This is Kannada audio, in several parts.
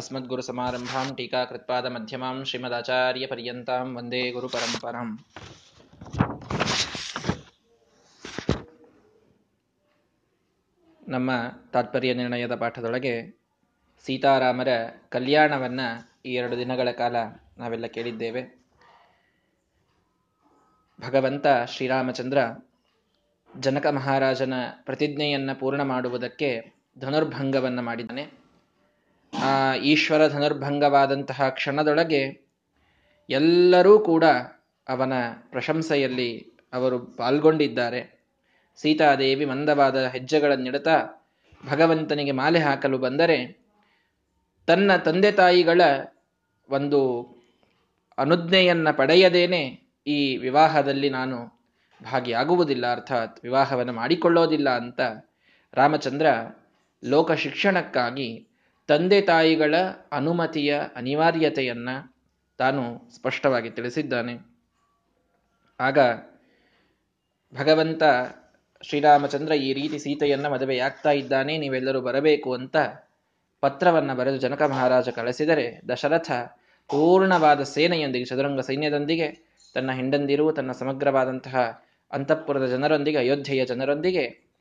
अस्मद्गुरुसमारम्भां टीकाकृत्पादमध्यमां श्रीमदाचार्यपर्यन्तां ವಂದೇ ಗುರುಪರಂಪರಾಂ ನಮ್ಮ ತಾತ್ಪರ್ಯ ನಿರ್ಣಯದ ಪಾಠದೊಳಗೆ ಸೀತಾರಾಮರ ಕಲ್ಯಾಣವನ್ನ ಈ ಎರಡು ದಿನಗಳ ಕಾಲ ನಾವೆಲ್ಲ ಕೇಳಿದ್ದೇವೆ ಭಗವಂತ ಶ್ರೀರಾಮಚಂದ್ರ ಜನಕ ಮಹಾರಾಜನ ಪ್ರತಿಜ್ಞೆಯನ್ನ ಪೂರ್ಣ ಮಾಡುವುದಕ್ಕೆ ಧನುರ್ಭಂಗವನ್ನ ಮಾಡಿದ್ದಾನೆ ಆ ಈಶ್ವರ ಧನುರ್ಭಂಗವಾದಂತಹ ಕ್ಷಣದೊಳಗೆ ಎಲ್ಲರೂ ಕೂಡ ಅವನ ಪ್ರಶಂಸೆಯಲ್ಲಿ ಅವರು ಪಾಲ್ಗೊಂಡಿದ್ದಾರೆ. ಸೀತಾದೇವಿ ಮಂದವಾದ ಹೆಜ್ಜೆಗಳನ್ನಿಡುತ್ತಾ ಭಗವಂತನಿಗೆ ಮಾಲೆ ಹಾಕಲು ಬಂದರೆ ತನ್ನ ತಂದೆ ತಾಯಿಗಳ ಒಂದು ಅನುಜ್ಞೆಯನ್ನ ಪಡೆಯದೇನೆ ಈ ವಿವಾಹದಲ್ಲಿ ನಾನು ಭಾಗಿಯಾಗುವುದಿಲ್ಲ, ಅರ್ಥಾತ್ ವಿವಾಹವನ್ನು ಮಾಡಿಕೊಳ್ಳೋದಿಲ್ಲ ಅಂತ ರಾಮಚಂದ್ರ ಲೋಕ ಶಿಕ್ಷಣಕ್ಕಾಗಿ ತಂದೆ ತಾಯಿಗಳ ಅನುಮತಿಯ ಅನಿವಾರ್ಯತೆಯನ್ನ ತಾನು ಸ್ಪಷ್ಟವಾಗಿ ತಿಳಿಸಿದ್ದಾನೆ. ಆಗ ಭಗವಂತ ಶ್ರೀರಾಮಚಂದ್ರ ಈ ರೀತಿ ಸೀತೆಯನ್ನ ಮದುವೆಯಾಗ್ತಾ ಇದ್ದಾನೆ, ನೀವೆಲ್ಲರೂ ಬರಬೇಕು ಅಂತ ಪತ್ರವನ್ನ ಬರೆದು ಜನಕ ಮಹಾರಾಜ ಕಳಿಸಿದರೆ ದಶರಥ ಪೂರ್ಣವಾದ ಸೇನೆಯೊಂದಿಗೆ, ಚದುರಂಗ ಸೈನ್ಯದೊಂದಿಗೆ, ತನ್ನ ಹೆಂಡಂದಿರು ತನ್ನ ಸಮಗ್ರವಾದಂತಹ ಅಂತಃಪುರದ ಜನರೊಂದಿಗೆ, ಅಯೋಧ್ಯೆಯ ಜನರೊಂದಿಗೆ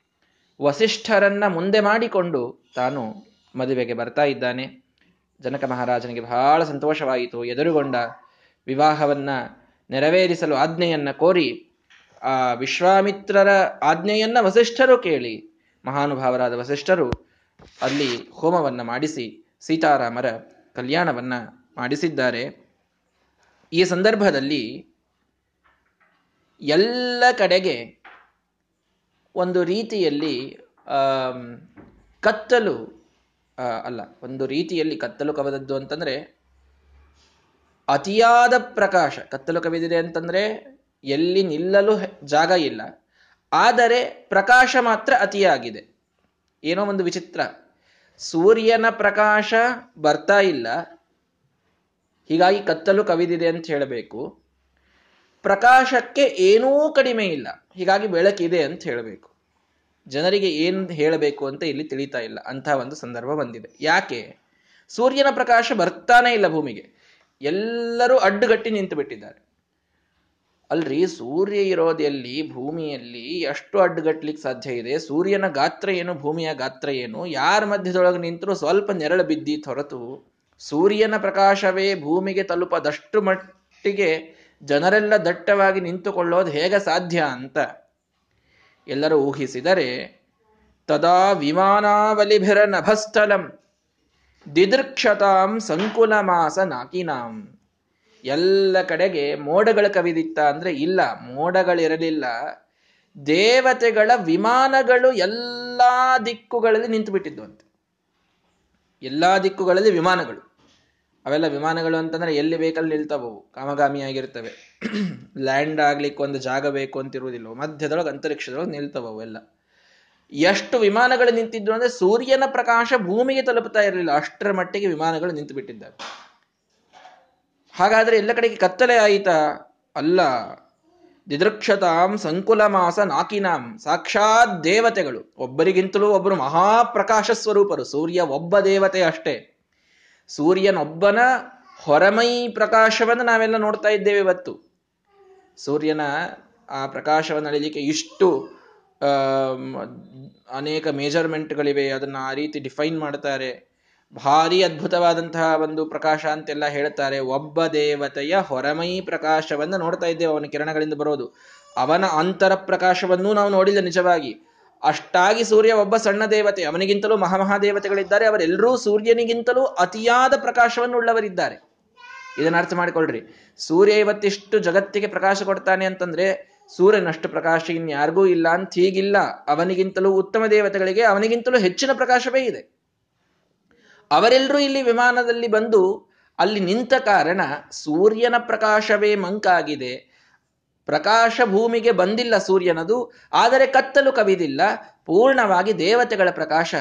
ವಸಿಷ್ಠರನ್ನ ಮುಂದೆ ಮಾಡಿಕೊಂಡು ತಾನು ಮದುವೆಗೆ ಬರ್ತಾ ಇದ್ದಾನೆ. ಜನಕ ಮಹಾರಾಜನಿಗೆ ಬಹಳ ಸಂತೋಷವಾಯಿತು. ಎದುರುಗೊಂಡ ವಿವಾಹವನ್ನ ನೆರವೇರಿಸಲು ಆಜ್ಞೆಯನ್ನ ಕೋರಿ, ಆ ವಿಶ್ವಾಮಿತ್ರರ ಆಜ್ಞೆಯನ್ನ ವಸಿಷ್ಠರು ಕೇಳಿ. ಮಹಾನುಭಾವರಾದ ವಸಿಷ್ಠರು ಅಲ್ಲಿ ಹೋಮವನ್ನ ಮಾಡಿಸಿ, ಸೀತಾರಾಮರ ಕಲ್ಯಾಣವನ್ನ ಮಾಡಿಸಿದ್ದಾರೆ. ಈ ಸಂದರ್ಭದಲ್ಲಿ ಎಲ್ಲ ಕಡೆಗೆ ಒಂದು ರೀತಿಯಲ್ಲಿ ಕತ್ತಲು ಅಲ್ಲ, ಒಂದು ರೀತಿಯಲ್ಲಿ ಕತ್ತಲು ಕವಿದದ್ದು ಅಂತಂದ್ರೆ, ಅತಿಯಾದ ಪ್ರಕಾಶ. ಕತ್ತಲು ಕವಿದಿದೆ ಅಂತಂದ್ರೆ, ಎಲ್ಲಿ ನಿಲ್ಲಲು ಜಾಗ ಇಲ್ಲ. ಆದರೆ ಪ್ರಕಾಶ ಮಾತ್ರ ಅತಿಯಾಗಿದೆ. ಏನೋ ಒಂದು ವಿಚಿತ್ರ. ಸೂರ್ಯನ ಪ್ರಕಾಶ ಬರ್ತಾ ಇಲ್ಲ. ಹೀಗಾಗಿ ಕತ್ತಲು ಕವಿದಿದೆ ಅಂತ ಹೇಳಬೇಕು. ಪ್ರಕಾಶಕ್ಕೆ ಏನೂ ಕಡಿಮೆ ಇಲ್ಲ. ಹೀಗಾಗಿ ಬೆಳಕಿದೆ ಅಂತ ಹೇಳಬೇಕು. ಜನರಿಗೆ ಏನ್ ಹೇಳಬೇಕು ಅಂತ ಇಲ್ಲಿ ತಿಳಿತಾ ಇಲ್ಲ. ಅಂತ ಒಂದು ಸಂದರ್ಭ ಬಂದಿದೆ. ಯಾಕೆ? ಸೂರ್ಯನ ಪ್ರಕಾಶ ಬರ್ತಾನೆ ಇಲ್ಲ ಭೂಮಿಗೆ. ಎಲ್ಲರೂ ಅಡ್ಡುಗಟ್ಟಿ ನಿಂತು ಬಿಟ್ಟಿದ್ದಾರೆ ಅಲ್ರಿ, ಸೂರ್ಯ ಇರೋದೆಲ್ಲಿ ಭೂಮಿಯಲ್ಲಿ ಎಷ್ಟು ಅಡ್ಡುಗಟ್ಲಿಕ್ಕೆ ಸಾಧ್ಯ ಇದೆ? ಸೂರ್ಯನ ಗಾತ್ರ ಏನು, ಭೂಮಿಯ ಗಾತ್ರ ಏನು? ಯಾರ ಮಧ್ಯದೊಳಗೆ ನಿಂತರೂ ಸ್ವಲ್ಪ ನೆರಳು ಬಿದ್ದಿ ಹೊರತು ಸೂರ್ಯನ ಪ್ರಕಾಶವೇ ಭೂಮಿಗೆ ತಲುಪದಷ್ಟು ಮಟ್ಟಿಗೆ ಜನರೆಲ್ಲ ದಟ್ಟವಾಗಿ ನಿಂತುಕೊಳ್ಳೋದು ಹೇಗೆ ಸಾಧ್ಯ ಅಂತ. ಎಲ್ಲರೂ ಊಹಿಸಿದರೆ, ತದಾ ವಿಮಾನಾವಲಿಭಿರ ನಭಸ್ಥಲಂ ದಿದೃಕ್ಷತಾಂ ಸಂಕುಲ ಮಾಸ ನಾಕಿನಾಂ. ಎಲ್ಲ ಕಡೆಗೆ ಮೋಡಗಳು ಕವಿದಿತ್ತ ಅಂದ್ರೆ ಇಲ್ಲ, ಮೋಡಗಳಿರಲಿಲ್ಲ. ದೇವತೆಗಳ ವಿಮಾನಗಳು ಎಲ್ಲಾ ದಿಕ್ಕುಗಳಲ್ಲಿ ನಿಂತು ಬಿಟ್ಟಿದ್ದು ಅಂತ ಎಲ್ಲಾ ದಿಕ್ಕುಗಳಲ್ಲಿ ವಿಮಾನಗಳು. ಅವೆಲ್ಲ ವಿಮಾನಗಳು ಅಂತಂದ್ರೆ ಎಲ್ಲಿ ಬೇಕಲ್ಲಿ ನಿಲ್ತಾವವು ಕಾಮಗಾಮಿ ಆಗಿರ್ತವೆ ಲ್ಯಾಂಡ್ ಆಗ್ಲಿಕ್ಕೆ ಒಂದು ಜಾಗ ಬೇಕು ಅಂತಿರುವುದಿಲ್ಲ, ಮಧ್ಯದೊಳಗೆ ಅಂತರಿಕ್ಷದೊಳಗೆ ನಿಲ್ತಾವವು ಎಲ್ಲ. ಎಷ್ಟು ವಿಮಾನಗಳು ನಿಂತಿದ್ರು ಅಂದ್ರೆ ಸೂರ್ಯನ ಪ್ರಕಾಶ ಭೂಮಿಗೆ ತಲುಪುತ್ತಾ ಇರಲಿಲ್ಲ, ಅಷ್ಟರ ಮಟ್ಟಿಗೆ ವಿಮಾನಗಳು ನಿಂತು ಬಿಟ್ಟಿದ್ದಾರೆ ಹಾಗಾದ್ರೆ ಎಲ್ಲ ಕಡೆಗೆ ಕತ್ತಲೆ ಆಯಿತಾ? ಅಲ್ಲ. ದಿದೃಕ್ಷತಾಂ ಸಂಕುಲ ಮಾಸ ನಾಕಿನಾಂ, ಸಾಕ್ಷಾತ್ ದೇವತೆಗಳು. ಒಬ್ಬರಿಗಿಂತಲೂ ಒಬ್ಬರು ಮಹಾಪ್ರಕಾಶ ಸ್ವರೂಪರು, ಸೂರ್ಯ ಒಬ್ಬ ದೇವತೆ ಅಷ್ಟೇ. ಸೂರ್ಯನೊಬ್ಬನ ಹೊರಮೈ ಪ್ರಕಾಶವನ್ನು ನಾವೆಲ್ಲ ನೋಡ್ತಾ ಇದ್ದೇವೆ ಇವತ್ತು. ಸೂರ್ಯನ ಆ ಪ್ರಕಾಶವನ್ನು ಅಳಿಲಿಕ್ಕೆ ಇಷ್ಟು ಅನೇಕ ಮೇಜರ್ಮೆಂಟ್ಗಳಿವೆ ಅದನ್ನು ಆ ರೀತಿ ಡಿಫೈನ್ ಮಾಡ್ತಾರೆ. ಭಾರಿ ಅದ್ಭುತವಾದಂತಹ ಒಂದು ಪ್ರಕಾಶ ಅಂತೆಲ್ಲ ಹೇಳ್ತಾರೆ ಒಬ್ಬ ದೇವತೆಯ ಹೊರಮೈ ಪ್ರಕಾಶವನ್ನು ನೋಡ್ತಾ ಇದ್ದೇವೆ. ಅವನ ಕಿರಣಗಳಿಂದ ಬರೋದು. ಅವನ ಅಂತರ ಪ್ರಕಾಶವನ್ನೂ ನಾವು ನೋಡಿಲ್ಲ ನಿಜವಾಗಿ. ಅಷ್ಟಾಗಿ ಸೂರ್ಯ ಒಬ್ಬ ಸಣ್ಣ ದೇವತೆ, ಅವನಿಗಿಂತಲೂ ಮಹಾಮಹಾದೇವತೆಗಳಿದ್ದಾರೆ ಅವರೆಲ್ಲರೂ ಸೂರ್ಯನಿಗಿಂತಲೂ ಅತಿಯಾದ ಪ್ರಕಾಶವನ್ನು ಉಳ್ಳವರಿದ್ದಾರೆ ಇದನ್ನ ಅರ್ಥ ಮಾಡಿಕೊಳ್ಳ್ರಿ ಸೂರ್ಯ ಇವತ್ತಿಷ್ಟು ಜಗತ್ತಿಗೆ ಪ್ರಕಾಶ ಕೊಡ್ತಾನೆ ಅಂತಂದ್ರೆ, ಸೂರ್ಯನಷ್ಟು ಪ್ರಕಾಶ ಇನ್ಯಾರಿಗೂ ಇಲ್ಲ ಅಂತ ಹೀಗಿಲ್ಲ. ಅವನಿಗಿಂತಲೂ ಉತ್ತಮ ದೇವತೆಗಳಿಗೆ ಅವನಿಗಿಂತಲೂ ಹೆಚ್ಚಿನ ಪ್ರಕಾಶವೇ ಇದೆ. ಅವರೆಲ್ಲರೂ ಇಲ್ಲಿ ವಿಮಾನದಲ್ಲಿ ಬಂದು ಅಲ್ಲಿ ನಿಂತ ಕಾರಣ ಸೂರ್ಯನ ಪ್ರಕಾಶವೇ ಮಂಕಾಗಿದೆ. ಪ್ರಕಾಶ ಭೂಮಿಗೆ ಬಂದಿಲ್ಲ ಸೂರ್ಯನದು, ಆದರೆ ಕತ್ತಲು ಕವಿದಿಲ್ಲ. ಪೂರ್ಣವಾಗಿ ದೇವತೆಗಳ ಪ್ರಕಾಶ.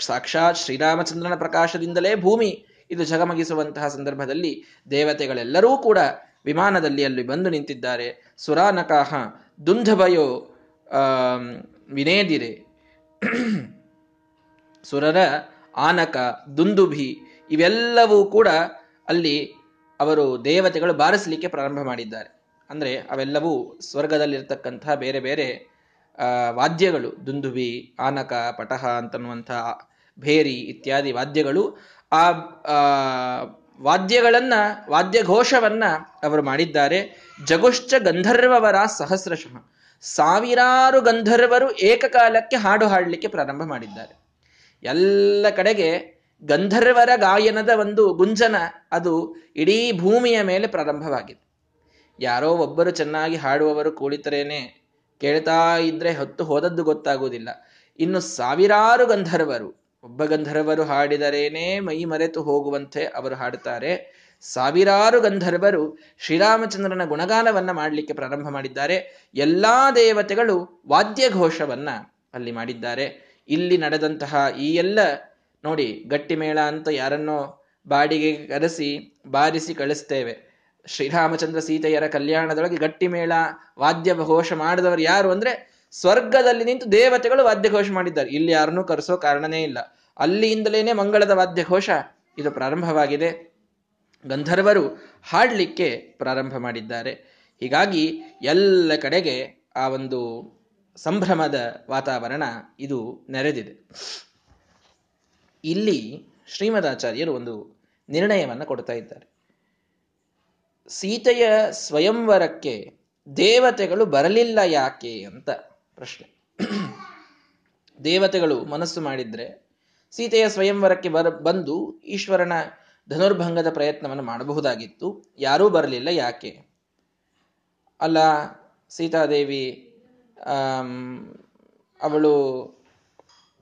ಸಾಕ್ಷಾತ್ ಶ್ರೀರಾಮಚಂದ್ರನ ಪ್ರಕಾಶದಿಂದಲೇ ಭೂಮಿ. ಇದು ಜಗಮಗಿಸುವಂತಹ ಸಂದರ್ಭದಲ್ಲಿ ದೇವತೆಗಳೆಲ್ಲರೂ ಕೂಡ ವಿಮಾನದಲ್ಲಿ ಅಲ್ಲಿ ಬಂದು ನಿಂತಿದ್ದಾರೆ. ಸುರಾನಕಾಹ, ದುಂಧಭಯೋ ವಿನೇದಿರೆ. ಸುರರ, ಆನಕ, ದುಂದುಭಿ, ಇವೆಲ್ಲವೂ ಕೂಡ ಅಲ್ಲಿ ಅವರು ದೇವತೆಗಳು ಬಾರಿಸಲಿಕ್ಕೆ ಪ್ರಾರಂಭ ಮಾಡಿದ್ದಾರೆ. ಅಂದ್ರೆ ಅವೆಲ್ಲವೂ ಸ್ವರ್ಗದಲ್ಲಿರ್ತಕ್ಕಂಥ ಬೇರೆ ಬೇರೆ ವಾದ್ಯಗಳು, ದುಂದುಬಿ, ಆನಕ, ಪಟಹ ಅಂತನ್ನುವಂಥ ಭೇರಿ ಇತ್ಯಾದಿ ವಾದ್ಯಗಳು, ಆ ವಾದ್ಯಗಳನ್ನ ವಾದ್ಯ ಘೋಷವನ್ನ ಅವರು ಮಾಡಿದ್ದಾರೆ. ಜಗುಶ್ಚ ಗಂಧರ್ವವರ ಸಹಸ್ರಶಃ. ಸಾವಿರಾರು ಗಂಧರ್ವರು ಏಕಕಾಲಕ್ಕೆ ಹಾಡು ಹಾಡಲಿಕ್ಕೆ ಪ್ರಾರಂಭ ಮಾಡಿದ್ದಾರೆ. ಎಲ್ಲ ಕಡೆಗೆ ಗಂಧರ್ವರ ಗಾಯನದ ಒಂದು ಗುಂಜನ ಅದು ಇಡೀ ಭೂಮಿಯ ಮೇಲೆ ಪ್ರಾರಂಭವಾಗಿದೆ. ಯಾರೋ ಒಬ್ಬರು ಚೆನ್ನಾಗಿ ಹಾಡುವವರು ಕುಳಿತರೇನೆ ಕೇಳ್ತಾ ಇದ್ರೆ ಹೊತ್ತು ಹೋದದ್ದು ಗೊತ್ತಾಗುವುದಿಲ್ಲ. ಇನ್ನು ಸಾವಿರಾರು ಗಂಧರ್ವರು, ಒಬ್ಬ ಗಂಧರ್ವರು ಹಾಡಿದರೇನೆ ಮೈ ಮರೆತು ಹೋಗುವಂತೆ ಅವರು ಹಾಡುತ್ತಾರೆ. ಸಾವಿರಾರು ಗಂಧರ್ವರು ಶ್ರೀರಾಮಚಂದ್ರನ ಗುಣಗಾನವನ್ನ ಮಾಡಲಿಕ್ಕೆ ಪ್ರಾರಂಭ ಮಾಡಿದ್ದಾರೆ. ಎಲ್ಲಾ ದೇವತೆಗಳು ವಾದ್ಯ ಘೋಷವನ್ನ ಅಲ್ಲಿ ಮಾಡಿದ್ದಾರೆ. ಇಲ್ಲಿ ನಡೆದಂತಹ ಈ ಎಲ್ಲ ನೋಡಿ ಗಟ್ಟಿಮೇಳ ಅಂತ ಯಾರನ್ನೋ ಬಾಡಿಗೆ ಕರೆಸಿ, ಬಾರಿಸಿ ಕಳಿಸ್ತೇವೆ. ಶ್ರೀರಾಮಚಂದ್ರ ಸೀತೆಯರ ಕಲ್ಯಾಣದೊಳಗೆ ಗಟ್ಟಿಮೇಳ ವಾದ್ಯ ಘೋಷ ಮಾಡಿದವರು ಯಾರು ಅಂದ್ರೆ ಸ್ವರ್ಗದಲ್ಲಿ ನಿಂತು ದೇವತೆಗಳು ವಾದ್ಯ ಘೋಷ ಮಾಡಿದ್ದಾರೆ. ಇಲ್ಲಿ ಯಾರನ್ನೂ ಕರೆಸೋ ಕಾರಣನೇ ಇಲ್ಲ. ಅಲ್ಲಿಯಿಂದಲೇನೆ ಮಂಗಳದ ವಾದ್ಯ ಘೋಷ ಇದು ಪ್ರಾರಂಭವಾಗಿದೆ. ಗಂಧರ್ವರು ಹಾಡಲಿಕ್ಕೆ ಪ್ರಾರಂಭ ಮಾಡಿದ್ದಾರೆ. ಹೀಗಾಗಿ ಎಲ್ಲ ಕಡೆಗೆ ಆ ಒಂದು ಸಂಭ್ರಮದ ವಾತಾವರಣ ಇದು ನೆರೆದಿದೆ. ಇಲ್ಲಿ ಶ್ರೀಮದಾಚಾರ್ಯರು ಒಂದು ನಿರ್ಣಯವನ್ನು ಕೊಡ್ತಾ ಇದ್ದಾರೆ. ಸೀತೆಯ ಸ್ವಯಂವರಕ್ಕೆ ದೇವತೆಗಳು ಬರಲಿಲ್ಲ ಯಾಕೆ ಅಂತ ಪ್ರಶ್ನೆ. ದೇವತೆಗಳು ಮನಸ್ಸು ಮಾಡಿದ್ರೆ ಸೀತೆಯ ಸ್ವಯಂವರಕ್ಕೆ ಬರ, ಬಂದು ಈಶ್ವರನ ಧನುರ್ಭಂಗದ ಪ್ರಯತ್ನವನ್ನು ಮಾಡಬಹುದಾಗಿತ್ತು. ಯಾರೂ ಬರಲಿಲ್ಲ ಯಾಕೆ? ಅಲ್ಲ, ಸೀತಾದೇವಿ ಅವಳು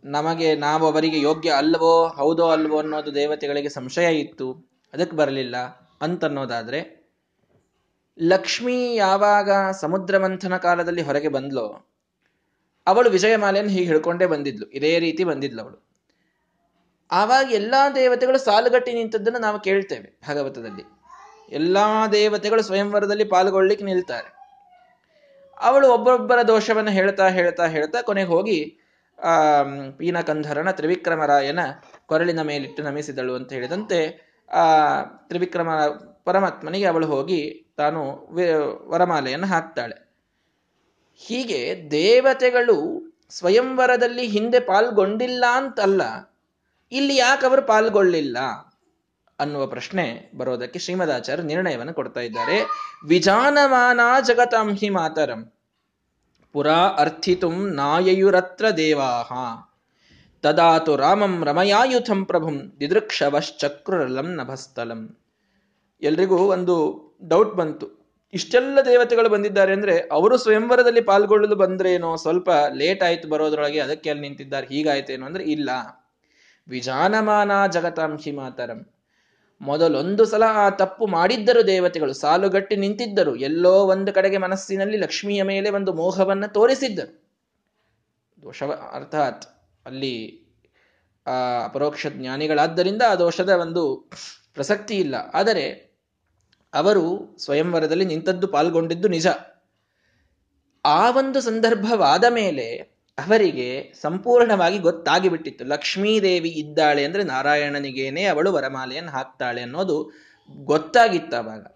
ನಮಗೆ, ನಾವು ಅವರಿಗೆ ಯೋಗ್ಯ ಅಲ್ಲವೋ ಹೌದೋ ಅಲ್ವೋ ಅನ್ನೋದು ದೇವತೆಗಳಿಗೆ ಸಂಶಯ ಇತ್ತು. ಅದಕ್ಕೆ ಬರಲಿಲ್ಲ ಅಂತನ್ನೋದಾದ್ರೆ ಲಕ್ಷ್ಮಿ ಯಾವಾಗ ಸಮುದ್ರ ಮಂಥನ ಕಾಲದಲ್ಲಿ ಹೊರಗೆ ಬಂದ್ಲೋ, ಅವಳು ವಿಜಯಮಾಲೆಯನ್ನು ಹೀಗೆ ಹಿಡ್ಕೊಂಡೇ ಬಂದಿದ್ಲು. ಇದೇ ರೀತಿ ಬಂದಿದ್ಲು ಅವಳು. ಆವಾಗ ಎಲ್ಲಾ ದೇವತೆಗಳು ಸಾಲುಗಟ್ಟಿ ನಿಂತದ್ದನ್ನು ನಾವು ಕೇಳ್ತೇವೆ ಭಾಗವತದಲ್ಲಿ. ಎಲ್ಲಾ ದೇವತೆಗಳು ಸ್ವಯಂವರದಲ್ಲಿ ಪಾಲ್ಗೊಳ್ಳಿಕ್ಕೆ ನಿಲ್ತಾರೆ. ಅವಳು ಒಬ್ಬೊಬ್ಬರ ದೋಷವನ್ನು ಹೇಳ್ತಾ ಹೇಳ್ತಾ ಹೇಳ್ತಾ ಕೊನೆಗೆ ಹೋಗಿ, ಆ, ಪೀನಕಂಧರನ ತ್ರಿವಿಕ್ರಮರಾಯನ ಕೊರಳಿನ ಮೇಲಿಟ್ಟು ನಮಿಸಿದಳು ಅಂತ ಹೇಳಿದಂತೆ, ಆ, ತ್ರಿವಿಕ್ರಮ ಪರಮಾತ್ಮನಿಗೆ ಅವಳು ಹೋಗಿ ತಾನು ವರಮಾಲೆಯನ್ನು ಹಾಕ್ತಾಳೆ. ಹೀಗೆ ದೇವತೆಗಳು ಸ್ವಯಂವರದಲ್ಲಿ ಹಿಂದೆ ಪಾಲ್ಗೊಂಡಿಲ್ಲ ಅಂತಲ್ಲ, ಇಲ್ಲಿ ಯಾಕೆ ಅವರು ಪಾಲ್ಗೊಳ್ಳಿಲ್ಲ ಅನ್ನುವ ಪ್ರಶ್ನೆ ಬರೋದಕ್ಕೆ ಶ್ರೀಮದಾಚಾರ್ಯ ನಿರ್ಣಯವನ್ನು ಕೊಡ್ತಾ ಇದ್ದಾರೆ. ವಿಜಾನಮಾನ ಜಗತಾಂ ಹಿ ಮಾತರಂ, ಪುರಾ ಅರ್ಥಿತುಂ ನಾಯಯುರತ್ರ ದೇವಾಹ ತದಾತು ರಾಮಂ ರಮಯಾಯುಥಂ ಪ್ರಭುಂ ದಿದೃಕ್ಷವಶ್ಚಕ್ರುರಲಂ ನಭಸ್ಥಲಂ. ಎಲ್ರಿಗೂ ಒಂದು ಡೌಟ್ ಬಂತು. ಇಷ್ಟೆಲ್ಲ ದೇವತೆಗಳು ಬಂದಿದ್ದಾರೆ ಅಂದ್ರೆ ಅವರು ಸ್ವಯಂವರದಲ್ಲಿ ಪಾಲ್ಗೊಳ್ಳಲು ಬಂದ್ರೇನೋ ಸ್ವಲ್ಪ ಲೇಟ್ ಆಯ್ತು ಬರೋದ್ರೊಳಗೆ ಅದಕ್ಕೆ ಅಲ್ಲಿ ನಿಂತಿದ್ದಾರೆ. ಹೀಗಾಯ್ತೇನೋ ಅಂದ್ರೆ ಇಲ್ಲ. ವಿಜಾನಮಾನ ಜಗತಾಂಶಿ ಮಾತರಂ ಮೊದಲೊಂದು ಸಲ ಆ ತಪ್ಪು ಮಾಡಿದ್ದರು ದೇವತೆಗಳು. ಸಾಲುಗಟ್ಟಿ ನಿಂತಿದ್ದರು. ಎಲ್ಲೋ ಒಂದು ಕಡೆಗೆ ಮನಸ್ಸಿನಲ್ಲಿ ಲಕ್ಷ್ಮಿಯ ಮೇಲೆ ಒಂದು ಮೋಹವನ್ನ ತೋರಿಸಿದ್ದರು. ದೋಷ ಅರ್ಥಾತ್ ಅಲ್ಲಿ ಆ ಅಪರೋಕ್ಷ ಜ್ಞಾನಿಗಳಾದ್ದರಿಂದ ಆ ದೋಷದ ಒಂದು ಪ್ರಸಕ್ತಿ ಇಲ್ಲ. ಆದರೆ ಅವರು ಸ್ವಯಂವರದಲ್ಲಿ ನಿಂತದ್ದು ಪಾಲ್ಗೊಂಡಿದ್ದು ನಿಜ. ಆ ಒಂದು ಸಂದರ್ಭವಾದ ಮೇಲೆ ಅವರಿಗೆ ಸಂಪೂರ್ಣವಾಗಿ ಗೊತ್ತಾಗಿಬಿಟ್ಟಿತ್ತು. ಲಕ್ಷ್ಮೀದೇವಿ ಇದ್ದಾಳೆ ಅಂದ್ರೆ ನಾರಾಯಣನಿಗೇನೆ ಅವಳು ವರಮಾಲೆಯನ್ನು ಹಾಕ್ತಾಳೆ ಅನ್ನೋದು ಗೊತ್ತಾಗಿತ್ತು ಅವಾಗ.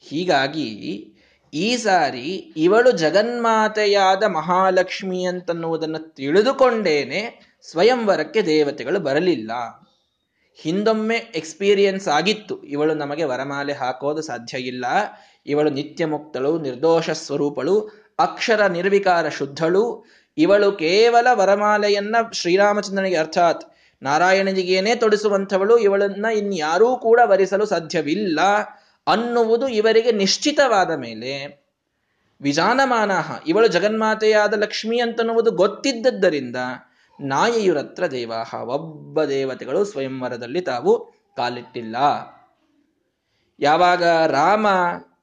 ಹೀಗಾಗಿ ಈ ಸಾರಿ ಇವಳು ಜಗನ್ಮಾತೆಯಾದ ಮಹಾಲಕ್ಷ್ಮಿ ಅಂತನ್ನುವುದನ್ನು ತಿಳಿದುಕೊಂಡೇನೆ ಸ್ವಯಂವರಕ್ಕೆ ದೇವತೆಗಳು ಬರಲಿಲ್ಲ. ಹಿಂದೊಮ್ಮೆ ಎಕ್ಸ್ಪೀರಿಯನ್ಸ್ ಆಗಿತ್ತು. ಇವಳು ನಮಗೆ ವರಮಾಲೆ ಹಾಕೋದು ಸಾಧ್ಯ ಇಲ್ಲ. ಇವಳು ನಿತ್ಯ ಮುಕ್ತಳು ನಿರ್ದೋಷ ಸ್ವರೂಪಳು, ಅಕ್ಷರ ನಿರ್ವಿಕಾರ ಶುದ್ಧಳು. ಇವಳು ಕೇವಲ ವರಮಾಲೆಯನ್ನ ಶ್ರೀರಾಮಚಂದ್ರನಿಗೆ ಅರ್ಥಾತ್ ನಾರಾಯಣನಿಗೇನೆ ತೊಡಿಸುವಂಥವಳು. ಇವಳನ್ನ ಇನ್ಯಾರೂ ಕೂಡ ವರಿಸಲು ಸಾಧ್ಯವಿಲ್ಲ. ಅನ್ನುವುದು ಇವರಿಗೆ ನಿಶ್ಚಿತವಾದ ಮೇಲೆ. ವಿಜಾನಮಾನಹ, ಇವಳು ಜಗನ್ಮಾತೆಯಾದ ಲಕ್ಷ್ಮಿ ಅಂತನ್ನುವುದು ಗೊತ್ತಿದ್ದದ್ದರಿಂದ ನಾಯಯುರತ್ರ ದೇವಾಹ. ಒಬ್ಬ ದೇವತೆಗಳು ಸ್ವಯಂವರದಲ್ಲಿ ತಾವು ಕಾಲಿಟ್ಟಿಲ್ಲ. ಯಾವಾಗ ರಾಮ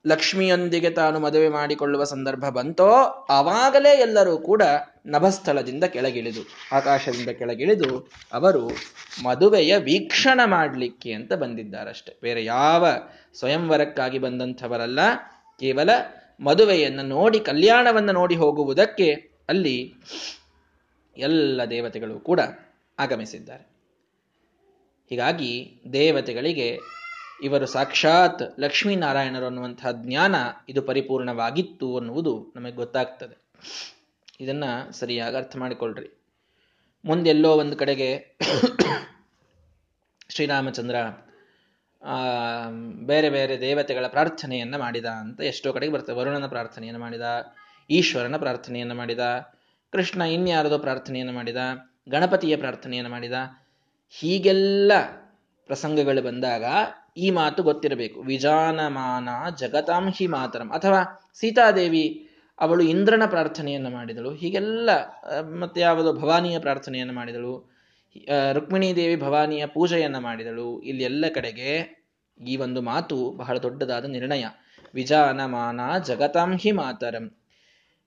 ಲಕ್ಷ್ಮಿಯೊಂದಿಗೆ ತಾನು ಮದುವೆ ಮಾಡಿಕೊಳ್ಳುವ ಸಂದರ್ಭ ಬಂತೋ, ಆವಾಗಲೇ ಎಲ್ಲರೂ ಕೂಡ ನಭಸ್ಥಳದಿಂದ ಕೆಳಗಿಳಿದು, ಆಕಾಶದಿಂದ ಕೆಳಗಿಳಿದು ಅವರು ಮದುವೆಯ ವೀಕ್ಷಣ ಮಾಡಲಿಕ್ಕೆ ಅಂತ ಬಂದಿದ್ದಾರಷ್ಟೆ. ಬೇರೆ ಯಾವ ಸ್ವಯಂವರಕ್ಕಾಗಿ ಬಂದಂಥವರಲ್ಲ. ಕೇವಲ ಮದುವೆಯನ್ನು ನೋಡಿ, ಕಲ್ಯಾಣವನ್ನು ನೋಡಿ ಹೋಗುವುದಕ್ಕೆ ಅಲ್ಲಿ ಎಲ್ಲ ದೇವತೆಗಳು ಕೂಡ ಆಗಮಿಸಿದ್ದಾರೆ. ಹೀಗಾಗಿ ದೇವತೆಗಳಿಗೆ ಇವರು ಸಾಕ್ಷಾತ್ ಲಕ್ಷ್ಮೀನಾರಾಯಣರು ಅನ್ನುವಂತಹ ಜ್ಞಾನ ಇದು ಪರಿಪೂರ್ಣವಾಗಿತ್ತು ಅನ್ನುವುದು ನಮಗೆ ಗೊತ್ತಾಗ್ತದೆ. ಇದನ್ನ ಸರಿಯಾಗಿ ಅರ್ಥ ಮಾಡಿಕೊಳ್ಳ್ರಿ ಮುಂದೆಲ್ಲೋ ಒಂದು ಕಡೆಗೆ ಶ್ರೀರಾಮಚಂದ್ರ ಬೇರೆ ಬೇರೆ ದೇವತೆಗಳ ಪ್ರಾರ್ಥನೆಯನ್ನ ಮಾಡಿದ ಅಂತ ಎಷ್ಟೋ ಕಡೆಗೆ ಬರ್ತದೆ. ವರುಣನ ಪ್ರಾರ್ಥನೆಯನ್ನು ಮಾಡಿದ, ಈಶ್ವರನ ಪ್ರಾರ್ಥನೆಯನ್ನು ಮಾಡಿದ ಕೃಷ್ಣ ಇನ್ಯಾರದೋ ಪ್ರಾರ್ಥನೆಯನ್ನು ಮಾಡಿದ, ಗಣಪತಿಯ ಪ್ರಾರ್ಥನೆಯನ್ನು ಮಾಡಿದ, ಹೀಗೆಲ್ಲ ಪ್ರಸಂಗಗಳು ಬಂದಾಗ ಈ ಮಾತು ಗೊತ್ತಿರಬೇಕು. ವಿಜಾನಮಾನ ಜಗತಾಂಹಿ ಮಾತರಂ. ಅಥವಾ ಸೀತಾದೇವಿ ಅವಳು ಇಂದ್ರನ ಪ್ರಾರ್ಥನೆಯನ್ನು ಮಾಡಿದಳು, ಹೀಗೆಲ್ಲ ಮತ್ತೆ ಯಾವುದೋ ಭವಾನಿಯ ಪ್ರಾರ್ಥನೆಯನ್ನು ಮಾಡಿದಳು ರುಕ್ಮಿಣೀ ದೇವಿ ಭವಾನಿಯ ಪೂಜೆಯನ್ನು ಮಾಡಿದಳು. ಇಲ್ಲಿ ಎಲ್ಲ ಕಡೆಗೆ ಈ ಒಂದು ಮಾತು ಬಹಳ ದೊಡ್ಡದಾದ ನಿರ್ಣಯ. ವಿಜಾನಮಾನ ಜಗತಾಂಹಿ ಮಾತರಂ.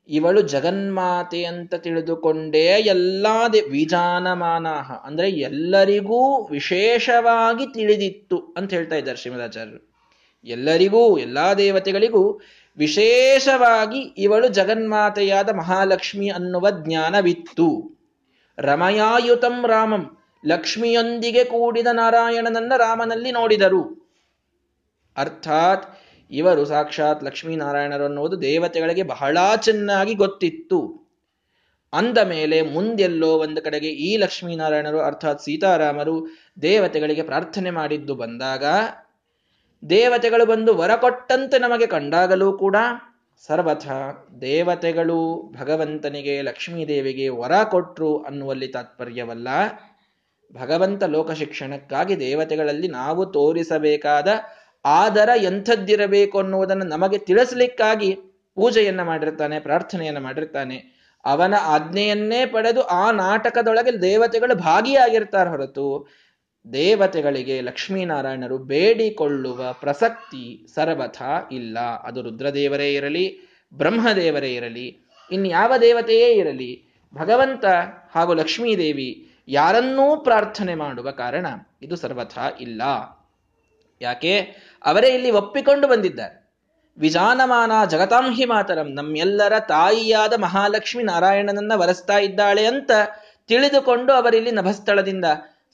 ಇವಳು ಜಗನ್ಮಾತೆ ಅಂತ ತಿಳಿದುಕೊಂಡೇ ಎಲ್ಲಾ ದೇ, ವಿಜಾನಮಾನಾಹ. ಅಂದ್ರೆ ಎಲ್ಲರಿಗೂ ವಿಶೇಷವಾಗಿ ತಿಳಿದಿತ್ತು ಅಂತ ಹೇಳ್ತಾ ಇದ್ದಾರೆ ಶ್ರೀಮದಾಚಾರ್ಯರು. ಎಲ್ಲರಿಗೂ, ಎಲ್ಲಾ ದೇವತೆಗಳಿಗೂ ವಿಶೇಷವಾಗಿ ಇವಳು ಜಗನ್ಮಾತೆಯಾದ ಮಹಾಲಕ್ಷ್ಮಿ ಅನ್ನುವ ಜ್ಞಾನವಿತ್ತು. ರಮಯಾಯುತಂ ರಾಮಂ, ಲಕ್ಷ್ಮಿಯೊಂದಿಗೆ ಕೂಡಿದ ನಾರಾಯಣನನ್ನ ರಾಮನಲ್ಲಿ ನೋಡಿದರು. ಅರ್ಥಾತ್ ಇವರು ಸಾಕ್ಷಾತ್ ಲಕ್ಷ್ಮೀನಾರಾಯಣರು ಅನ್ನುವುದು ದೇವತೆಗಳಿಗೆ ಬಹಳ ಚೆನ್ನಾಗಿ ಗೊತ್ತಿತ್ತು. ಅಂದ ಮೇಲೆ ಮುಂದೆಲ್ಲೋ ಒಂದು ಕಡೆಗೆ ಈ ಲಕ್ಷ್ಮೀನಾರಾಯಣರು ಅರ್ಥಾತ್ ಸೀತಾರಾಮರು ದೇವತೆಗಳಿಗೆ ಪ್ರಾರ್ಥನೆ ಮಾಡಿದ್ದು ಬಂದಾಗ ದೇವತೆಗಳು ಬಂದು ವರ ಕೊಟ್ಟಂತೆ ನಮಗೆ ಕಂಡಾಗಲೂ ಕೂಡ ಸರ್ವಥ ದೇವತೆಗಳು ಭಗವಂತನಿಗೆ ಲಕ್ಷ್ಮೀದೇವಿಗೆ ವರ ಕೊಟ್ಟರು ಅನ್ನುವಲ್ಲಿ ತಾತ್ಪರ್ಯವಲ್ಲ. ಭಗವಂತ ಲೋಕ ಶಿಕ್ಷಣಕ್ಕಾಗಿ ದೇವತೆಗಳಲ್ಲಿ ನಾವು ತೋರಿಸಬೇಕಾದ ಆದರ ಎಂಥದ್ದಿರಬೇಕು ಅನ್ನುವುದನ್ನು ನಮಗೆ ತಿಳಿಸ್ಲಿಕ್ಕಾಗಿ ಪೂಜೆಯನ್ನ ಮಾಡಿರ್ತಾನೆ, ಪ್ರಾರ್ಥನೆಯನ್ನ ಮಾಡಿರ್ತಾನೆ. ಅವನ ಆಜ್ಞೆಯನ್ನೇ ಪಡೆದು ಆ ನಾಟಕದೊಳಗೆ ದೇವತೆಗಳು ಭಾಗಿಯಾಗಿರ್ತಾರೆ ಹೊರತು ದೇವತೆಗಳಿಗೆ ಲಕ್ಷ್ಮೀನಾರಾಯಣರು ಬೇಡಿಕೊಳ್ಳುವ ಪ್ರಸಕ್ತಿ ಸರ್ವಥ ಇಲ್ಲ. ಅದು ರುದ್ರದೇವರೇ ಇರಲಿ, ಬ್ರಹ್ಮದೇವರೇ ಇರಲಿ, ಇನ್ಯಾವ ದೇವತೆಯೇ ಇರಲಿ, ಭಗವಂತ ಹಾಗೂ ಲಕ್ಷ್ಮೀದೇವಿ ಯಾರನ್ನೂ ಪ್ರಾರ್ಥನೆ ಮಾಡುವ ಕಾರಣ ಇದು ಸರ್ವಥ ಇಲ್ಲ. ಯಾಕೆ? ಅವರೇ ಇಲ್ಲಿ ಒಪ್ಪಿಕೊಂಡು ಬಂದಿದ್ದಾರೆ. ವಿಜಾನಮಾನ ಜಗತಾಂಹಿ ಮಾತರಂ, ನಮ್ಮೆಲ್ಲರ ತಾಯಿಯಾದ ಮಹಾಲಕ್ಷ್ಮಿ ನಾರಾಯಣನನ್ನ ವರೆಸ್ತಾ ಇದ್ದಾಳೆ ಅಂತ ತಿಳಿದುಕೊಂಡು ಅವರಿಲ್ಲಿ ನಭಸ್ಥಳದಿಂದ,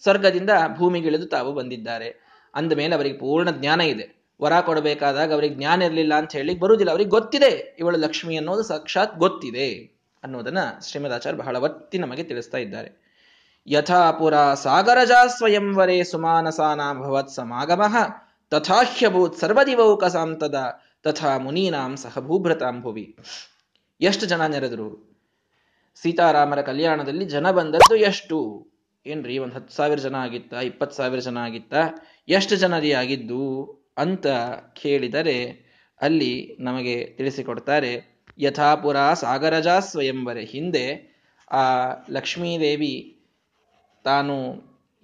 ಸ್ವರ್ಗದಿಂದ ಭೂಮಿಗಿಳಿದು ತಾವು ಬಂದಿದ್ದಾರೆ. ಅಂದ ಮೇಲೆ ಅವರಿಗೆ ಪೂರ್ಣ ಜ್ಞಾನ ಇದೆ. ವರ ಕೊಡಬೇಕಾದಾಗ ಅವರಿಗೆ ಜ್ಞಾನ ಇರಲಿಲ್ಲ ಅಂತ ಹೇಳಿ ಬರುವುದಿಲ್ಲ. ಅವರಿಗೆ ಗೊತ್ತಿದೆ, ಇವಳು ಲಕ್ಷ್ಮಿ ಅನ್ನೋದು ಸಾಕ್ಷಾತ್ ಗೊತ್ತಿದೆ ಅನ್ನೋದನ್ನ ಶ್ರೀಮದಾಚಾರ್ಯ ಬಹಳ ಒತ್ತಿ ನಮಗೆ ತಿಳಿಸ್ತಾ ಇದ್ದಾರೆ. ಯಥಾ ಪುರ ಸಾಗರಜಾ ಸ್ವಯಂವರೇ ಭವತ್ ಸಮಾಗಮ ತಥಾಹ್ಯಭೂತ್ ಸರ್ವದಿವೌಕ ಸಾಂತದ ತಥಾ ಮುನೀನಾಂ ಸಹ ಭೂಭ್ರತಾಂ ಭುವಿ ಎಷ್ಟು ಜನ ನೆರೆದರು? ಸೀತಾರಾಮರ ಕಲ್ಯಾಣದಲ್ಲಿ ಜನ ಬಂದದ್ದು ಎಷ್ಟು? ಏನ್ರಿ, ಒಂದು ಹತ್ತು ಸಾವಿರ ಜನ ಆಗಿತ್ತ, ಇಪ್ಪತ್ತು ಸಾವಿರ ಜನ ಆಗಿತ್ತ? ಎಷ್ಟು ಜನರಿ ಆಗಿದ್ದು? ಅಂತ ಕೇಳಿದರೆ ಅಲ್ಲಿ ನಮಗೆ ತಿಳಿಸಿಕೊಡ್ತಾರೆ ಯಥಾಪುರ ಸಾಗರಜಾ ಸ್ವಯಂವರೆ ಹಿಂದೆ ಆ ಲಕ್ಷ್ಮೀದೇವಿ ತಾನು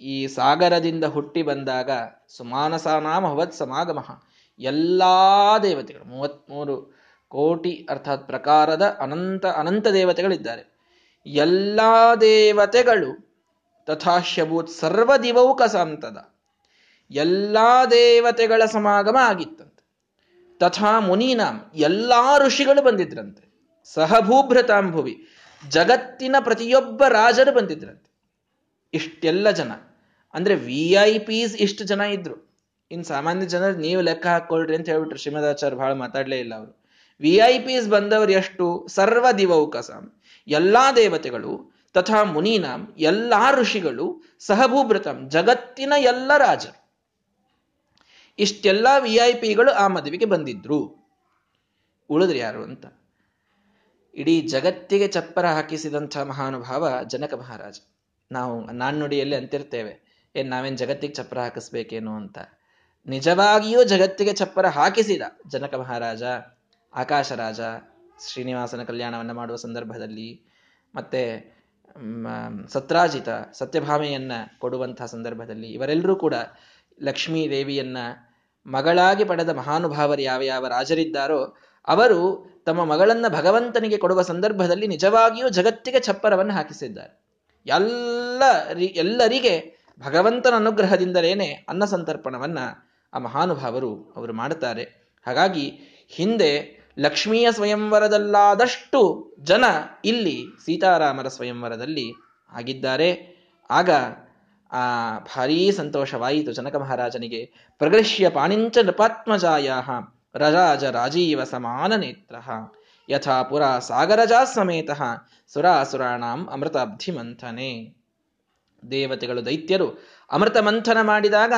ಈ ಸಾಗರದಿಂದ ಹುಟ್ಟಿ ಬಂದಾಗ ಸುಮಾನಸಾನಾಮ ಭವತ್ ಸಮಾಗಮ. ಎಲ್ಲ ದೇವತೆಗಳು, ಮೂವತ್ಮೂರು ಕೋಟಿ ಅರ್ಥಾತ್ ಪ್ರಕಾರದ ಅನಂತ ಅನಂತ ದೇವತೆಗಳಿದ್ದಾರೆ. ಎಲ್ಲ ದೇವತೆಗಳು ತಥಾಶ್ಯಭೂತ್ ಸರ್ವದಿವೌಕ ಸಂತದ ಎಲ್ಲ ದೇವತೆಗಳ ಸಮಾಗಮ ಆಗಿತ್ತಂತೆ. ತಥಾ ಮುನೀನಾಂ ಎಲ್ಲ ಋಷಿಗಳು ಬಂದಿದ್ರಂತೆ. ಸಹಭೂಭ್ರತಾಂಭುವಿ, ಜಗತ್ತಿನ ಪ್ರತಿಯೊಬ್ಬ ರಾಜರು ಬಂದಿದ್ರಂತೆ. ಇಷ್ಟೆಲ್ಲ ಜನ. ಅಂದ್ರೆ ವಿ ಐ ಪಿಸ್ ಇಷ್ಟು ಜನ ಇದ್ರು. ಇನ್ ಸಾಮಾನ್ಯ ಜನರು ನೀವು ಲೆಕ್ಕ ಹಾಕೊಳ್ರಿ ಅಂತ ಹೇಳ್ಬಿಟ್ರು. ಶ್ರೀಮದಾಚಾರ್ಯ ಬಹಳ ಮಾತಾಡಲೇ ಇಲ್ಲ ಅವರು. ವಿ ಐ ಪಿಸ್ ಬಂದವರು ಎಷ್ಟು? ಸರ್ವ ದಿವೌಕಸಾಂ. ಎಲ್ಲಾ ದೇವತೆಗಳು, ತಥಾ ಮುನೀನಾಂ, ಎಲ್ಲಾ ಋಷಿಗಳು, ಸಹಭೂಭೃತಂ, ಜಗತ್ತಿನ ಎಲ್ಲ ರಾಜರು ಇಷ್ಟೆಲ್ಲ ವಿ ಐ ಪಿಗಳು ಆ ಮದುವೆಗೆ ಬಂದಿದ್ರು. ಉಳಿದ್ರಿ ಯಾರು ಅಂತ? ಇಡೀ ಜಗತ್ತಿಗೆ ಚಪ್ಪರ ಹಾಕಿಸಿದಂಥ ಮಹಾನುಭಾವ ಜನಕ ಮಹಾರಾಜ. ನಾವು ನಾಣ್ಣುಡಿಯಲ್ಲಿ ಅಂತಿರ್ತೇವೆ. ಏನ್ ನಾವೇನ್ ಜಗತ್ತಿಗೆ ಚಪ್ಪರ ಹಾಕಿಸ್ಬೇಕೇನು ಅಂತ. ನಿಜವಾಗಿಯೂ ಜಗತ್ತಿಗೆ ಚಪ್ಪರ ಹಾಕಿಸಿದ ಜನಕ ಮಹಾರಾಜ ಆಕಾಶ ರಾಜ ಶ್ರೀನಿವಾಸನ ಕಲ್ಯಾಣವನ್ನು ಮಾಡುವ ಸಂದರ್ಭದಲ್ಲಿ ಮತ್ತೆ ಸತ್ರಾಜಿತ ಸತ್ಯಭಾಮೆಯನ್ನ ಕೊಡುವಂತಹ ಸಂದರ್ಭದಲ್ಲಿ ಇವರೆಲ್ಲರೂ ಕೂಡ ಲಕ್ಷ್ಮೀ ದೇವಿಯನ್ನ ಮಗಳಾಗಿ ಪಡೆದ ಮಹಾನುಭಾವರು ಯಾವ ಯಾವ ರಾಜರಿದ್ದಾರೋ ಅವರು ತಮ್ಮ ಮಗಳನ್ನ ಭಗವಂತನಿಗೆ ಕೊಡುವ ಸಂದರ್ಭದಲ್ಲಿ ನಿಜವಾಗಿಯೂ ಜಗತ್ತಿಗೆ ಚಪ್ಪರವನ್ನು ಹಾಕಿಸಿದ್ದಾರೆ. ಎಲ್ಲ ಎಲ್ಲರಿಗೆ ಭಗವಂತನ ಅನುಗ್ರಹದಿಂದಲೇನೆ ಅನ್ನ ಸಂತರ್ಪಣವನ್ನು ಆ ಮಹಾನುಭಾವರು ಅವರು ಮಾಡುತ್ತಾರೆ. ಹಾಗಾಗಿ ಹಿಂದೆ ಲಕ್ಷ್ಮಿಯ ಸ್ವಯಂವರದಲ್ಲಾದಷ್ಟು ಜನ ಇಲ್ಲಿ ಸೀತಾರಾಮರ ಸ್ವಯಂವರದಲ್ಲಿ ಆಗಿದ್ದಾರೆ. ಆಗ ಆ ಭಾರೀ ಸಂತೋಷವಾಯಿತು ಜನಕ ಮಹಾರಾಜನಿಗೆ. ಪ್ರಗೃಶ್ಯ ಪಾಣಿಂಚ ನೃಪಾತ್ಮಜಾಯ ರಜಾಜ ರಾಜೀವ ಸಮಾನ ನೇತ್ರ. ಯಥಾ ಪುರ ಸಾಗರಜಾ ಸಮೇತ ಸುರಾಸುರಾಣಾಂ ಅಮೃತಾಬ್ಧಿ ಮಂಥನೆ ದೇವತೆಗಳು ದೈತ್ಯರು ಅಮೃತ ಮಂಥನ ಮಾಡಿದಾಗ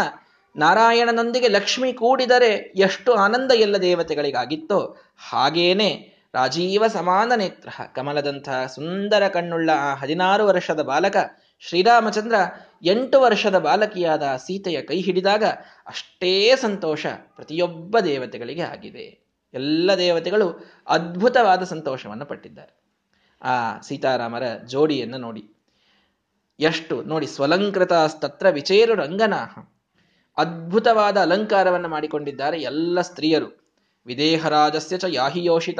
ನಾರಾಯಣನೊಂದಿಗೆ ಲಕ್ಷ್ಮಿ ಕೂಡಿದರೆ ಎಷ್ಟು ಆನಂದ ಎಲ್ಲ ದೇವತೆಗಳಿಗಾಗಿತ್ತೋ ಹಾಗೇನೆ ರಾಜೀವ ಸಮಾನ ನೇತ್ರ. ಕಮಲದಂತಹ ಸುಂದರ ಕಣ್ಣುಳ್ಳ ಆ ಹದಿನಾರು ವರ್ಷದ ಬಾಲಕ ಶ್ರೀರಾಮಚಂದ್ರ ಎಂಟು ವರ್ಷದ ಬಾಲಕಿಯಾದ ಸೀತೆಯ ಕೈ ಹಿಡಿದಾಗ ಅಷ್ಟೇ ಸಂತೋಷ ಪ್ರತಿಯೊಬ್ಬ ದೇವತೆಗಳಿಗೆ ಆಗಿದೆ. ಎಲ್ಲ ದೇವತೆಗಳು ಅದ್ಭುತವಾದ ಸಂತೋಷವನ್ನು ಪಟ್ಟಿದ್ದಾರೆ. ಆ ಸೀತಾರಾಮರ ಜೋಡಿಯನ್ನು ನೋಡಿ. ಎಷ್ಟು ನೋಡಿ ಸ್ವಲಂಕೃತಾಸ್ತತ್ರ ವಿಚೇರು ರಂಗನಾಹ. ಅದ್ಭುತವಾದ ಅಲಂಕಾರವನ್ನು ಮಾಡಿಕೊಂಡಿದ್ದಾರೆ ಎಲ್ಲ ಸ್ತ್ರೀಯರು. ವಿದೇಹರಾಜಸ್ಯ ಚ ಯಾಹಿ ಯೋಷಿತ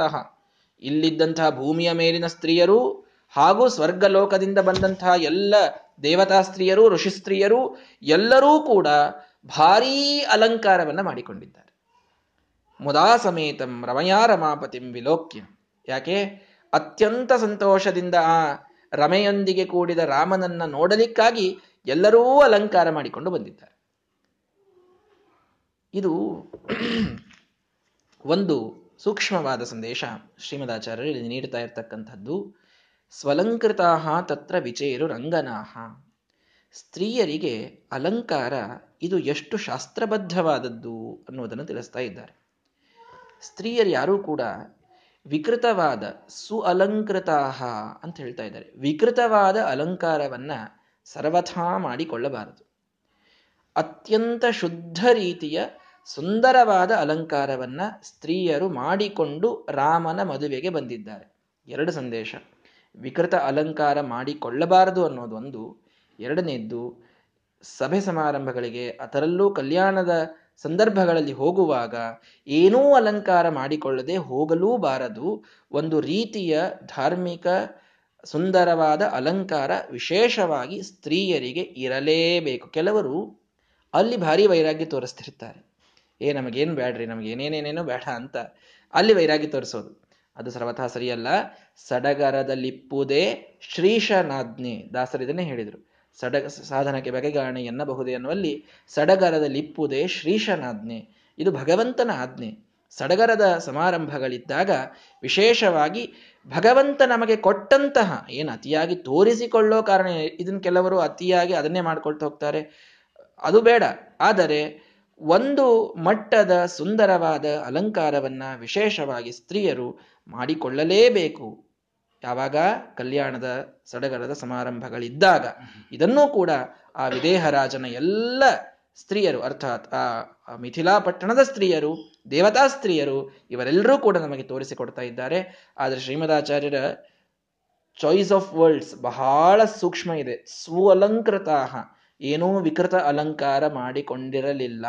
ಇಲ್ಲಿದ್ದಂತಹ ಭೂಮಿಯ ಮೇಲಿನ ಸ್ತ್ರೀಯರು ಹಾಗೂ ಸ್ವರ್ಗಲೋಕದಿಂದ ಬಂದಂತಹ ಎಲ್ಲ ದೇವತಾ ಸ್ತ್ರೀಯರು, ಋಷಿ ಸ್ತ್ರೀಯರು ಎಲ್ಲರೂ ಕೂಡ ಭಾರೀ ಅಲಂಕಾರವನ್ನು ಮಾಡಿಕೊಂಡಿದ್ದಾರೆ. ಮುದಾ ಸಮೇತಂ ರಮಯಾ ರಮಾಪತಿಂ ವಿಲೋಕ್ಯ. ಯಾಕೆ? ಅತ್ಯಂತ ಸಂತೋಷದಿಂದ ಆ ರಮೆಯೊಂದಿಗೆ ಕೂಡಿದ ರಾಮನನ್ನ ನೋಡಲಿಕ್ಕಾಗಿ ಎಲ್ಲರೂ ಅಲಂಕಾರ ಮಾಡಿಕೊಂಡು ಬಂದಿದ್ದಾರೆ. ಇದು ಒಂದು ಸೂಕ್ಷ್ಮವಾದ ಸಂದೇಶ ಶ್ರೀಮದಾಚಾರ್ಯರು ಇಲ್ಲಿ ನೀಡ್ತಾ ಇರ್ತಕ್ಕಂಥದ್ದು. ಸ್ವಲಂಕೃತಾಹ ತತ್ರ ವಿಚೇರು ರಂಗನಾಹ. ಸ್ತ್ರೀಯರಿಗೆ ಅಲಂಕಾರ ಇದು ಎಷ್ಟು ಶಾಸ್ತ್ರಬದ್ಧವಾದದ್ದು ಅನ್ನುವುದನ್ನು ತಿಳಿಸ್ತಾ ಇದ್ದಾರೆ. ಸ್ತ್ರೀಯರು ಯಾರೂ ಕೂಡ ವಿಕೃತವಾದ ಸು ಅಲಂಕೃತಾಹ ಅಂತ ಹೇಳ್ತಾ ಇದ್ದಾರೆ. ವಿಕೃತವಾದ ಅಲಂಕಾರವನ್ನ ಸರ್ವಥಾ ಮಾಡಿಕೊಳ್ಳಬಾರದು. ಅತ್ಯಂತ ಶುದ್ಧ ರೀತಿಯ ಸುಂದರವಾದ ಅಲಂಕಾರವನ್ನ ಸ್ತ್ರೀಯರು ಮಾಡಿಕೊಂಡು ರಾಮನ ಮದುವೆಗೆ ಬಂದಿದ್ದಾರೆ. ಎರಡು ಸಂದೇಶ. ವಿಕೃತ ಅಲಂಕಾರ ಮಾಡಿಕೊಳ್ಳಬಾರದು ಅನ್ನೋದು ಒಂದು. ಎರಡನೇದ್ದು, ಸಭೆ ಸಮಾರಂಭಗಳಿಗೆ, ಅದರಲ್ಲೂ ಕಲ್ಯಾಣದ ಸಂದರ್ಭಗಳಲ್ಲಿ ಹೋಗುವಾಗ ಏನೂ ಅಲಂಕಾರ ಮಾಡಿಕೊಳ್ಳದೆ ಹೋಗಲೂ ಬಾರದು ಒಂದು ರೀತಿಯ ಧಾರ್ಮಿಕ ಸುಂದರವಾದ ಅಲಂಕಾರ ವಿಶೇಷವಾಗಿ ಸ್ತ್ರೀಯರಿಗೆ ಇರಲೇಬೇಕು. ಕೆಲವರು ಅಲ್ಲಿ ಭಾರಿ ವೈರಾಗ್ಯ ತೋರಿಸ್ತಿರ್ತಾರೆ. ಏ, ನಮಗೇನು ಬೇಡ್ರಿ ನಮ್ಗೆ ಏನೇನೇನೇನೋ ಬೇಡ ಅಂತ ಅಲ್ಲಿ ವೈರಾಗ್ಯ ತೋರಿಸೋದು. ಅದು ಸರ್ವಥಾ ಸರಿಯಲ್ಲ. ಸಡಗರದಲ್ಲಿಪ್ಪುದೇ ಶ್ರೀಶನಾಜ್ಞೆ ದಾಸರಿದನ್ನೇ ಹೇಳಿದರು. ಸಡ ಸಾಧನಕ್ಕೆ ಬಗೆಗಾಣೆ ಎನ್ನಬಹುದೇ ಅನ್ನುವಲ್ಲಿ ಸಡಗರದಲ್ಲಿಪ್ಪುದೇ ಶ್ರೀಶನಾಜ್ಞೆ. ಇದು ಭಗವಂತನ ಆಜ್ಞೆ. ಸಡಗರದ ಸಮಾರಂಭಗಳಿದ್ದಾಗ ವಿಶೇಷವಾಗಿ ಭಗವಂತ ನಮಗೆ ಕೊಟ್ಟಂತಹ ಏನು ಅತಿಯಾಗಿ ತೋರಿಸಿಕೊಳ್ಳೋ ಕಾರಣ ಇದನ್ನು ಕೆಲವರು ಅತಿಯಾಗಿ ಅದನ್ನೇ ಮಾಡ್ಕೊಳ್ತಾ ಹೋಗ್ತಾರೆ. ಅದು ಬೇಡ. ಆದರೆ ಒಂದು ಮಟ್ಟದ ಸುಂದರವಾದ ಅಲಂಕಾರವನ್ನ ವಿಶೇಷವಾಗಿ ಸ್ತ್ರೀಯರು ಮಾಡಿಕೊಳ್ಳಲೇಬೇಕು. ಯಾವಾಗ? ಕಲ್ಯಾಣದ ಸಡಗರದ ಸಮಾರಂಭಗಳಿದ್ದಾಗ. ಇದನ್ನೂ ಕೂಡ ಆ ವಿದೇಹರಾಜನ ಎಲ್ಲ ಸ್ತ್ರೀಯರು, ಅರ್ಥಾತ್ ಆ ಮಿಥಿಲಾ ಪಟ್ಟಣದ ಸ್ತ್ರೀಯರು, ದೇವತಾ ಸ್ತ್ರೀಯರು, ಇವರೆಲ್ಲರೂ ಕೂಡ ನಮಗೆ ತೋರಿಸಿಕೊಡ್ತಾ ಇದ್ದಾರೆ. ಆದರೆ ಶ್ರೀಮದಾಚಾರ್ಯರ ಚಾಯ್ಸ್ ಆಫ್ ವರ್ಲ್ಡ್ಸ್ ಬಹಳ ಸೂಕ್ಷ್ಮ ಇದೆ. ಸ್ವ ಅಲಂಕೃತಾಹ ಏನೂ ವಿಕೃತ ಅಲಂಕಾರ ಮಾಡಿಕೊಂಡಿರಲಿಲ್ಲ.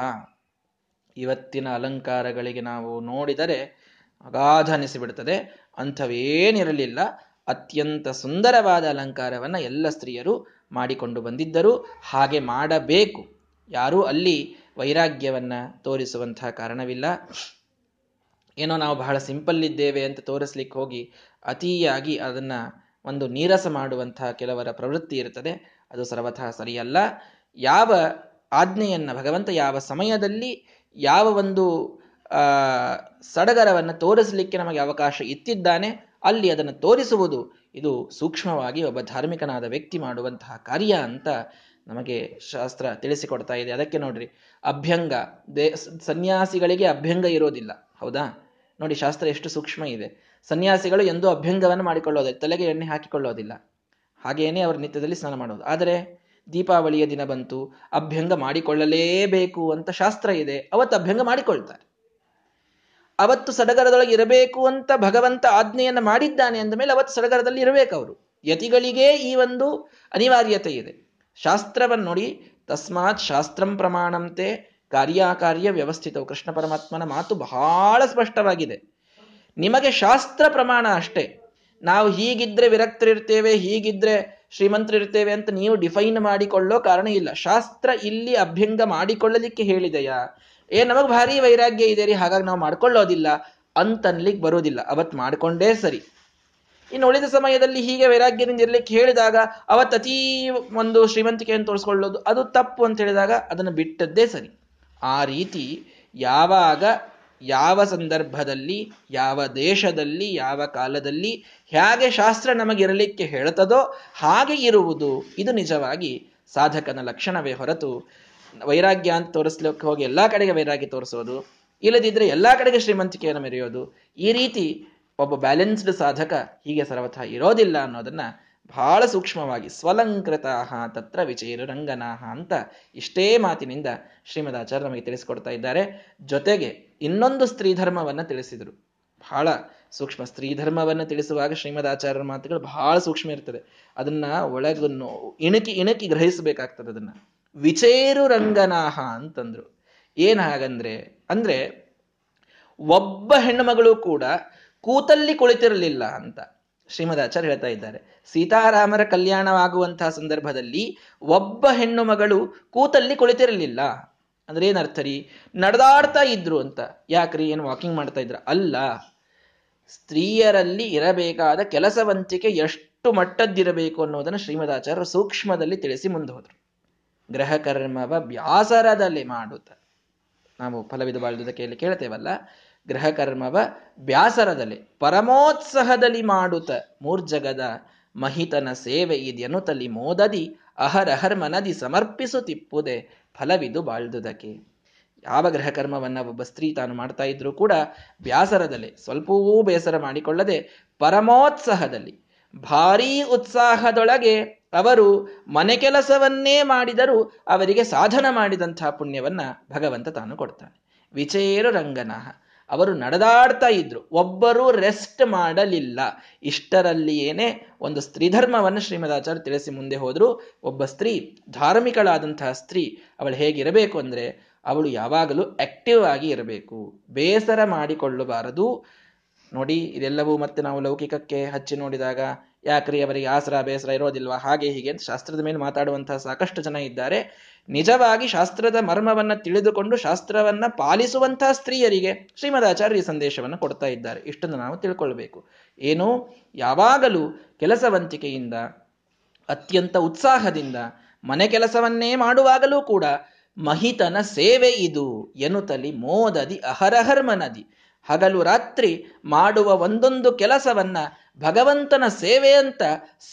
ಇವತ್ತಿನ ಅಲಂಕಾರಗಳಿಗೆ ನಾವು ನೋಡಿದರೆ ಅಗಾಧ ಅನಿಸಿಬಿಡ್ತದೆ ಅಂಥವೇನಿರಲಿಲ್ಲ. ಅತ್ಯಂತ ಸುಂದರವಾದ ಅಲಂಕಾರವನ್ನ ಎಲ್ಲ ಸ್ತ್ರೀಯರು ಮಾಡಿಕೊಂಡು ಬಂದಿದ್ದರು. ಹಾಗೆ ಮಾಡಬೇಕು. ಯಾರೂ ಅಲ್ಲಿ ವೈರಾಗ್ಯವನ್ನ ತೋರಿಸುವಂತಹ ಕಾರಣವಿಲ್ಲ. ಏನೋ ನಾವು ಬಹಳ ಸಿಂಪಲ್ ಇದ್ದೇವೆ ಅಂತ ತೋರಿಸ್ಲಿಕ್ಕೆ ಹೋಗಿ ಅತಿಯಾಗಿ ಅದನ್ನ ಒಂದು ನೀರಸ ಮಾಡುವಂತಹ ಕೆಲವರ ಪ್ರವೃತ್ತಿ ಇರುತ್ತದೆ. ಅದು ಸರ್ವಥಾ ಸರಿಯಲ್ಲ. ಯಾವ ಆಜ್ಞೆಯನ್ನ ಭಗವಂತ ಯಾವ ಸಮಯದಲ್ಲಿ ಯಾವ ಒಂದು ಸಡಗರವನ್ನು ತೋರಿಸಲಿಕ್ಕೆ ನಮಗೆ ಅವಕಾಶ ಇತ್ತಿದ್ದಾನೆ. ಅಲ್ಲಿ ಅದನ್ನು ತೋರಿಸುವುದು ಇದು ಸೂಕ್ಷ್ಮವಾಗಿ ಒಬ್ಬ ಧಾರ್ಮಿಕನಾದ ವ್ಯಕ್ತಿ ಮಾಡುವಂತಹ ಕಾರ್ಯ ಅಂತ ನಮಗೆ ಶಾಸ್ತ್ರ ತಿಳಿಸಿಕೊಡ್ತಾ ಇದೆ. ಅದಕ್ಕೆ ನೋಡ್ರಿ, ಅಭ್ಯಂಗ. ದೇ, ಸನ್ಯಾಸಿಗಳಿಗೆ ಅಭ್ಯಂಗ ಇರೋದಿಲ್ಲ. ಹೌದಾ? ನೋಡಿ, ಶಾಸ್ತ್ರ ಎಷ್ಟು ಸೂಕ್ಷ್ಮ ಇದೆ. ಸನ್ಯಾಸಿಗಳು ಎಂದೂ ಅಭ್ಯಂಗವನ್ನು ಮಾಡಿಕೊಳ್ಳೋದಿಲ್ಲ ತಲೆಗೆ ಎಣ್ಣೆ ಹಾಕಿಕೊಳ್ಳೋದಿಲ್ಲ. ಹಾಗೆಯೇ ಅವರು ನಿತ್ಯದಲ್ಲಿ ಸ್ನಾನ ಮಾಡೋದು. ಆದರೆ, ದೀಪಾವಳಿಯ ದಿನ ಬಂತು, ಅಭ್ಯಂಗ ಮಾಡಿಕೊಳ್ಳಲೇಬೇಕು ಅಂತ ಶಾಸ್ತ್ರ ಇದೆ. ಅವತ್ತು ಅಭ್ಯಂಗ ಮಾಡಿಕೊಳ್ತಾರೆ. ಅವತ್ತು ಸಡಗರದೊಳಗೆ ಇರಬೇಕು ಅಂತ ಭಗವಂತ ಆಜ್ಞೆಯನ್ನು ಮಾಡಿದ್ದಾನೆ ಅಂದ ಮೇಲೆ ಅವತ್ತು ಸಡಗರದಲ್ಲಿ ಇರಬೇಕು ಅವರು. ಯತಿಗಳಿಗೆ ಈ ಒಂದು ಅನಿವಾರ್ಯತೆ ಇದೆ. ಶಾಸ್ತ್ರವನ್ನು ನೋಡಿ, ತಸ್ಮಾತ್ ಶಾಸ್ತ್ರಂ ಪ್ರಮಾಣಂತೆ ಕಾರ್ಯಾಕಾರ್ಯ ವ್ಯವಸ್ಥಿತವು ಕೃಷ್ಣ ಪರಮಾತ್ಮನ ಮಾತು ಬಹಳ ಸ್ಪಷ್ಟವಾಗಿದೆ. ನಿಮಗೆ ಶಾಸ್ತ್ರ ಪ್ರಮಾಣ ಅಷ್ಟೇ. ನಾವು ಹೀಗಿದ್ರೆ ವಿರಕ್ತರಿರ್ತೇವೆ, ಹೀಗಿದ್ರೆ ಶ್ರೀಮಂತರಿರ್ತೇವೆ ಅಂತ ನೀವು ಡಿಫೈನ್ ಮಾಡಿಕೊಳ್ಳೋ ಕಾರಣ ಇಲ್ಲ. ಶಾಸ್ತ್ರ ಇಲ್ಲಿ ಅಭ್ಯಂಗ ಮಾಡಿಕೊಳ್ಳಲಿಕ್ಕೆ ಹೇಳಿದೆಯಾ? ಏ, ನಮಗೆ ಭಾರಿ ವೈರಾಗ್ಯ ಇದೆ ರೀ, ಹಾಗಾಗಿ ನಾವು ಮಾಡ್ಕೊಳ್ಳೋದಿಲ್ಲ ಅಂತನ್ಲಿಕ್ಕೆ ಬರೋದಿಲ್ಲ. ಅವತ್ ಮಾಡ್ಕೊಂಡೇ ಸರಿ. ಇನ್ನು ಉಳಿದ ಸಮಯದಲ್ಲಿ ಹೀಗೆ ವೈರಾಗ್ಯದಿಂದ ಇರ್ಲಿಕ್ಕೆ ಹೇಳಿದಾಗ ಅವತ್ತು ಅತೀ ಒಂದು ಶ್ರೀಮಂತಿಕೆಯನ್ನು ತೋರಿಸ್ಕೊಳ್ಳೋದು, ಅದು ತಪ್ಪು ಅಂತ ಹೇಳಿದಾಗ ಅದನ್ನು ಬಿಟ್ಟದ್ದೇ ಸರಿ. ಆ ರೀತಿ ಯಾವಾಗ, ಯಾವ ಸಂದರ್ಭದಲ್ಲಿ, ಯಾವ ದೇಶದಲ್ಲಿ, ಯಾವ ಕಾಲದಲ್ಲಿ ಹೇಗೆ ಶಾಸ್ತ್ರ ನಮಗಿರಲಿಕ್ಕೆ ಹೇಳ್ತದೋ ಹಾಗೆ ಇರುವುದು ಇದು ನಿಜವಾಗಿ ಸಾಧಕನ ಲಕ್ಷಣವೇ ಹೊರತು ವೈರಾಗ್ಯ ಅಂತ ತೋರಿಸ್ಲಿಕ್ಕೆ ಹೋಗಿ ಎಲ್ಲಾ ಕಡೆಗೆ ವೈರಾಗ್ಯ ತೋರಿಸೋದು, ಇಲ್ಲದಿದ್ರೆ ಎಲ್ಲಾ ಕಡೆಗೆ ಶ್ರೀಮಂತಿಕೆಯನ್ನು ಮೆರೆಯೋದು, ಈ ರೀತಿ ಒಬ್ಬ ಬ್ಯಾಲೆನ್ಸ್ಡ್ ಸಾಧಕ ಹೀಗೆ ಸರ್ವಥ ಇರೋದಿಲ್ಲ ಅನ್ನೋದನ್ನ ಬಹಳ ಸೂಕ್ಷ್ಮವಾಗಿ ಸ್ವಲಂಕೃತಾಹ ತತ್ರ ವಿಜಯರು ರಂಗನಾಹ ಅಂತ ಇಷ್ಟೇ ಮಾತಿನಿಂದ ಶ್ರೀಮದಾಚಾರ್ಯ ನಮಗೆ ತಿಳಿಸ್ಕೊಡ್ತಾ ಇದ್ದಾರೆ. ಜೊತೆಗೆ ಇನ್ನೊಂದು ಸ್ತ್ರೀ ಧರ್ಮವನ್ನ ತಿಳಿಸಿದರು. ಬಹಳ ಸೂಕ್ಷ್ಮ ಸ್ತ್ರೀ ಧರ್ಮವನ್ನು ತಿಳಿಸುವಾಗ ಶ್ರೀಮದಾಚಾರ್ಯರ ಮಾತುಗಳು ಬಹಳ ಸೂಕ್ಷ್ಮ ಇರ್ತದೆ. ಅದನ್ನ ಒಳಗನ್ನು ಇಣುಕಿ ಇಣುಕಿ ಗ್ರಹಿಸಬೇಕಾಗ್ತದೆ ಅದನ್ನ. ವಿಚೇರು ರಂಗನಾಹ ಅಂತಂದ್ರು. ಏನ್ ಹಾಗಂದ್ರೆ, ಅಂದ್ರೆ ಒಬ್ಬ ಹೆಣ್ಣುಮಗಳು ಕೂಡ ಕೂತಲ್ಲಿ ಕುಳಿತಿರಲಿಲ್ಲ ಅಂತ ಶ್ರೀಮದಾಚಾರ್ಯ ಹೇಳ್ತಾ ಇದ್ದಾರೆ. ಸೀತಾರಾಮರ ಕಲ್ಯಾಣವಾಗುವಂತಹ ಸಂದರ್ಭದಲ್ಲಿ ಒಬ್ಬ ಹೆಣ್ಣು ಮಗಳು ಕೂತಲ್ಲಿ ಕುಳಿತಿರಲಿಲ್ಲ. ಅಂದ್ರೆ ಏನರ್ಥ ರೀ? ನಡೆದಾಡ್ತಾ ಇದ್ರು ಅಂತ. ಯಾಕ್ರಿ? ಏನು ವಾಕಿಂಗ್ ಮಾಡ್ತಾ ಇದ್ರ? ಅಲ್ಲ. ಸ್ತ್ರೀಯರಲ್ಲಿ ಇರಬೇಕಾದ ಕೆಲಸವಂತಿಕೆ ಎಷ್ಟು ಮಟ್ಟದ್ದಿರಬೇಕು ಅನ್ನೋದನ್ನು ಶ್ರೀಮದಾಚಾರ್ಯರು ಸೂಕ್ಷ್ಮದಲ್ಲಿ ತಿಳಿಸಿ ಮುಂದೆ ಹೋದ್ರು. ಗ್ರಹ ಕರ್ಮವ ಬ್ಯಾಸರದಲ್ಲಿ ಮಾಡುತ್ತ. ನಾವು ಫಲವಿದ ಬಾಳುವುದಕ್ಕೆ ಕೇಳ್ತೇವಲ್ಲ ಗ್ರಹ ಕರ್ಮವ ಬ್ಯಾಸರದಲ್ಲಿ ಪರಮೋತ್ಸಾಹದಲ್ಲಿ ಮಾಡುತ್ತ. ಮೂರ್ಜಗದ ಮಹಿತನ ಸೇವೆ ಇದೆಯನ್ನು ತಲ್ಲಿ ಮೋದದಿ ಅಹರಹರ್ ಮನದಿ ಸಮರ್ಪಿಸುತ್ತಿಪ್ಪುದೆ ಫಲವಿದು ಬಾಳ್ದುದಕ್ಕೆ. ಯಾವ ಗ್ರಹ ಕರ್ಮವನ್ನ ಒಬ್ಬ ಸ್ತ್ರೀ ತಾನು ಮಾಡ್ತಾ ಇದ್ರು ಕೂಡ ಬ್ಯಾಸರದಲ್ಲಿ ಸ್ವಲ್ಪವೂ ಬೇಸರ ಮಾಡಿಕೊಳ್ಳದೆ ಪರಮೋತ್ಸಾಹದಲ್ಲಿ, ಭಾರೀ ಉತ್ಸಾಹದೊಳಗೆ ಅವರು ಮನೆ ಕೆಲಸವನ್ನೇ ಮಾಡಿದರೂ ಅವರಿಗೆ ಸಾಧನ ಮಾಡಿದಂತಹ ಪುಣ್ಯವನ್ನ ಭಗವಂತ ತಾನು ಕೊಡ್ತಾನೆ. ವಿಚೇರು ರಂಗನಃ. ಅವರು ನಡೆದಾಡ್ತಾ ಇದ್ರು. ಒಬ್ಬರು ರೆಸ್ಟ್ ಮಾಡಲಿಲ್ಲ. ಇಷ್ಟರಲ್ಲಿಯೇನೆ ಒಂದು ಸ್ತ್ರೀಧರ್ಮವನ್ನು ಶ್ರೀಮದಾಚಾರ್ಯ ತಿಳಿಸಿ ಮುಂದೆ ಹೋದ್ರು. ಒಬ್ಬ ಸ್ತ್ರೀ ಧಾರ್ಮಿಕಳಾದಂತಹ ಸ್ತ್ರೀ, ಅವಳು ಹೇಗಿರಬೇಕು ಅಂದ್ರೆ ಅವಳು ಯಾವಾಗಲೂ ಆಕ್ಟಿವ್ ಆಗಿ ಇರಬೇಕು. ಬೇಸರ ಮಾಡಿಕೊಳ್ಳಬಾರದು. ನೋಡಿ, ಇದೆಲ್ಲವೂ ಮತ್ತೆ ನಾವು ಲೌಕಿಕಕ್ಕೆ ಹಚ್ಚಿ ನೋಡಿದಾಗ, ಯಾಕ್ರಿ ಅವರಿಗೆ ಆಸರ, ಬೇಸರ ಇರೋದಿಲ್ವಾ? ಹಾಗೆ ಹೀಗೆ ಶಾಸ್ತ್ರದ ಮೇಲೆ ಮಾತಾಡುವಂತಹ ಸಾಕಷ್ಟು ಜನ ಇದ್ದಾರೆ. ನಿಜವಾಗಿ ಶಾಸ್ತ್ರದ ಮರ್ಮವನ್ನ ತಿಳಿದುಕೊಂಡು ಶಾಸ್ತ್ರವನ್ನ ಪಾಲಿಸುವಂತಹ ಸ್ತ್ರೀಯರಿಗೆ ಶ್ರೀಮದಾಚಾರ್ಯ ಈ ಸಂದೇಶವನ್ನು ಕೊಡ್ತಾ ಇದ್ದಾರೆ. ಇಷ್ಟನ್ನು ನಾವು ತಿಳ್ಕೊಳ್ಬೇಕು. ಏನು? ಯಾವಾಗಲೂ ಕೆಲಸವಂತಿಕೆಯಿಂದ ಅತ್ಯಂತ ಉತ್ಸಾಹದಿಂದ, ಮನೆ ಕೆಲಸವನ್ನೇ ಮಾಡುವಾಗಲೂ ಕೂಡ ಮಹಿತನ ಸೇವೆ ಇದು ಎನ್ನುತ್ತಲಿ ಮೋದದಿ ಅಹರಹರ್ಮನದಿ ಹಗಲು ರಾತ್ರಿ ಮಾಡುವ ಒಂದೊಂದು ಕೆಲಸವನ್ನ ಭಗವಂತನ ಸೇವೆ ಅಂತ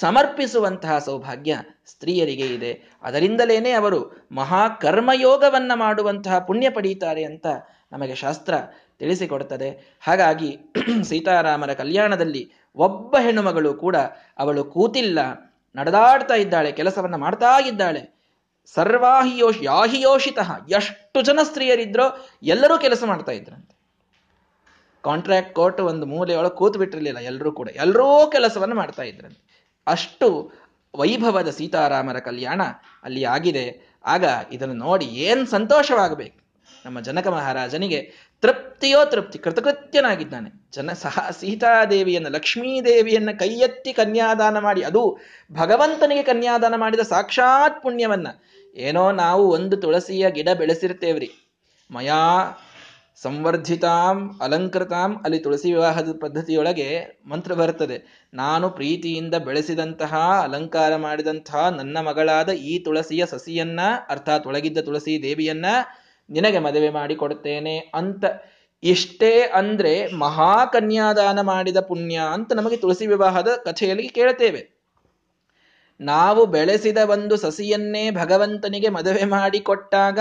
ಸಮರ್ಪಿಸುವಂತಹ ಸೌಭಾಗ್ಯ ಸ್ತ್ರೀಯರಿಗೆ ಇದೆ. ಅದರಿಂದಲೇನೆ ಅವರು ಮಹಾಕರ್ಮಯೋಗವನ್ನ ಮಾಡುವಂತಹ ಪುಣ್ಯ ಪಡೀತಾರೆ ಅಂತ ನಮಗೆ ಶಾಸ್ತ್ರ ತಿಳಿಸಿಕೊಡುತ್ತದೆ ಹಾಗಾಗಿ ಸೀತಾರಾಮರ ಕಲ್ಯಾಣದಲ್ಲಿ ಒಬ್ಬ ಹೆಣ್ಣುಮಗಳು ಕೂಡ ಅವಳು ಕೂತಿಲ್ಲ, ನಡೆದಾಡ್ತಾ ಇದ್ದಾಳೆ, ಕೆಲಸವನ್ನ ಮಾಡ್ತಾ ಇದ್ದಾಳೆ. ಸರ್ವಾಹಿಯೋಷ್ ಯಾಹಿಯೋಷಿತ ಎಷ್ಟು ಜನ ಸ್ತ್ರೀಯರಿದ್ರೋ ಎಲ್ಲರೂ ಕೆಲಸ ಮಾಡ್ತಾ ಇದ್ರಂತೆ. ಕಾಂಟ್ರಾಕ್ಟ್ ಕೋರ್ಟ್ ಒಂದು ಮೂಲೆಯೊಳಗೆ ಕೂತು ಬಿಟ್ಟಿರಲಿಲ್ಲ ಎಲ್ಲರೂ ಕೂಡ. ಎಲ್ಲರೂ ಕೆಲಸವನ್ನು ಮಾಡ್ತಾ ಇದ್ರಂತೆ ಅಷ್ಟು ವೈಭವದ ಸೀತಾರಾಮರ ಕಲ್ಯಾಣ ಅಲ್ಲಿ ಆಗಿದೆ. ಆಗ ಇದನ್ನು ನೋಡಿ ಏನ್ ಸಂತೋಷವಾಗಬೇಕು. ನಮ್ಮ ಜನಕ ಮಹಾರಾಜನಿಗೆ ತೃಪ್ತಿಯೋ ತೃಪ್ತಿ, ಕೃತಕೃತ್ಯನಾಗಿದ್ದಾನೆ. ಜನ ಸಹ ಸೀತಾದೇವಿಯನ್ನು, ಲಕ್ಷ್ಮೀದೇವಿಯನ್ನು ಕೈಯೆತ್ತಿ ಕನ್ಯಾದಾನ ಮಾಡಿ, ಅದು ಭಗವಂತನಿಗೆ ಕನ್ಯಾದಾನ ಮಾಡಿದ ಸಾಕ್ಷಾತ್ ಪುಣ್ಯವನ್ನ. ಏನೋ ನಾವು ಒಂದು ತುಳಸಿಯ ಗಿಡ ಬೆಳೆಸಿರ್ತೇವ್ರಿ. ಮಯಾ ಸಂವರ್ಧಿತಾಂ ಅಲಂಕೃತಾಂ ಅಲ್ಲಿ ತುಳಸಿ ವಿವಾಹದ ಪದ್ಧತಿಯೊಳಗೆ ಮಂತ್ರ ಬರುತ್ತದೆ. ನಾನು ಪ್ರೀತಿಯಿಂದ ಬೆಳೆಸಿದಂತಹ, ಅಲಂಕಾರ ಮಾಡಿದಂತಹ ನನ್ನ ಮಗಳಾದ ಈ ತುಳಸಿಯ ಸಸಿಯನ್ನ, ಅರ್ಥಾತ್ ಒಳಗಿದ್ದ ತುಳಸಿ ದೇವಿಯನ್ನ ನಿನಗೆ ಮದುವೆ ಮಾಡಿ ಕೊಡುತ್ತೇನೆ ಅಂತ. ಇಷ್ಟೇ ಅಂದ್ರೆ ಮಹಾಕನ್ಯಾದಾನ ಮಾಡಿದ ಪುಣ್ಯ ಅಂತ ನಮಗೆ ತುಳಸಿ ವಿವಾಹದ ಕಥೆಯಲ್ಲಿ ಕೇಳುತ್ತೇವೆ ನಾವು ಬೆಳೆಸಿದ ಒಂದು ಸಸಿಯನ್ನೇ ಭಗವಂತನಿಗೆ ಮದುವೆ ಮಾಡಿಕೊಟ್ಟಾಗ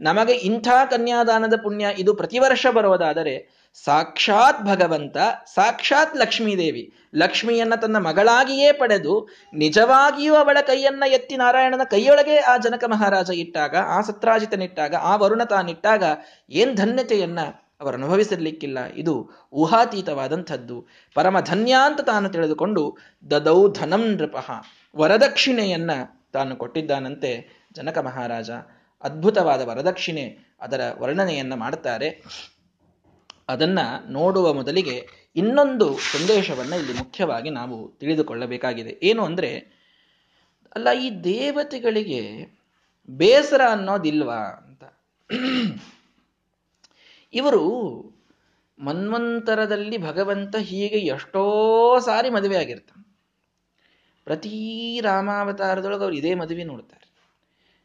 ನಮಗೆ ಇಂಥ ಕನ್ಯಾದಾನದ ಪುಣ್ಯ ಇದು ಪ್ರತಿ ವರ್ಷ ಬರುವುದಾದರೆ ಸಾಕ್ಷಾತ್ ಭಗವಂತ, ಸಾಕ್ಷಾತ್ ಲಕ್ಷ್ಮೀದೇವಿ, ಲಕ್ಷ್ಮಿಯನ್ನ ತನ್ನ ಮಗಳಾಗಿಯೇ ಪಡೆದು ನಿಜವಾಗಿಯೂ ಅವಳ ಕೈಯನ್ನ ಎತ್ತಿ ನಾರಾಯಣನ ಕೈಯೊಳಗೆ ಆ ಜನಕ ಮಹಾರಾಜ ಇಟ್ಟಾಗ, ಆ ಸತ್ರಾಜಿತನಿಟ್ಟಾಗ, ಆ ವರುಣ ತಾನಿಟ್ಟಾಗ ಏನ್ ಧನ್ಯತೆಯನ್ನ ಅವರು ಅನುಭವಿಸಿರ್ಲಿಕ್ಕಿಲ್ಲ. ಇದು ಊಹಾತೀತವಾದಂಥದ್ದು. ಪರಮ ಧನ್ಯ ಅಂತ ತಾನು ತಿಳಿದುಕೊಂಡು ದದೌ ಧನಂ ನೃಪಃ. ವರದಕ್ಷಿಣೆಯನ್ನ ತಾನು ಕೊಟ್ಟಿದ್ದಾನಂತೆ ಜನಕ ಮಹಾರಾಜ. ಅದ್ಭುತವಾದ ವರದಕ್ಷಿಣೆ ಅದರ ವರ್ಣನೆಯನ್ನ ಮಾಡುತ್ತಾರೆ. ಅದನ್ನ ನೋಡುವ ಮೊದಲಿಗೆ ಇನ್ನೊಂದು ಸಂದೇಶವನ್ನ ಇಲ್ಲಿ ಮುಖ್ಯವಾಗಿ ನಾವು ತಿಳಿದುಕೊಳ್ಳಬೇಕಾಗಿದೆ. ಏನು ಅಂದ್ರೆ, ಅಲ್ಲ, ಈ ದೇವತೆಗಳಿಗೆ ಬೇಸರ ಅನ್ನೋದಿಲ್ವಾ ಅಂತ. ಇವರು ಮನ್ವಂತರದಲ್ಲಿ ಭಗವಂತ ಹೀಗೆ ಎಷ್ಟೋ ಸಾರಿ ಮದುವೆ ಆಗಿರ್ತಾನೆ. ಪ್ರತೀ ರಾಮಾವತಾರದೊಳಗೆ ಅವ್ರು ಇದೇ ಮದುವೆ ನೋಡ್ತಾರೆ.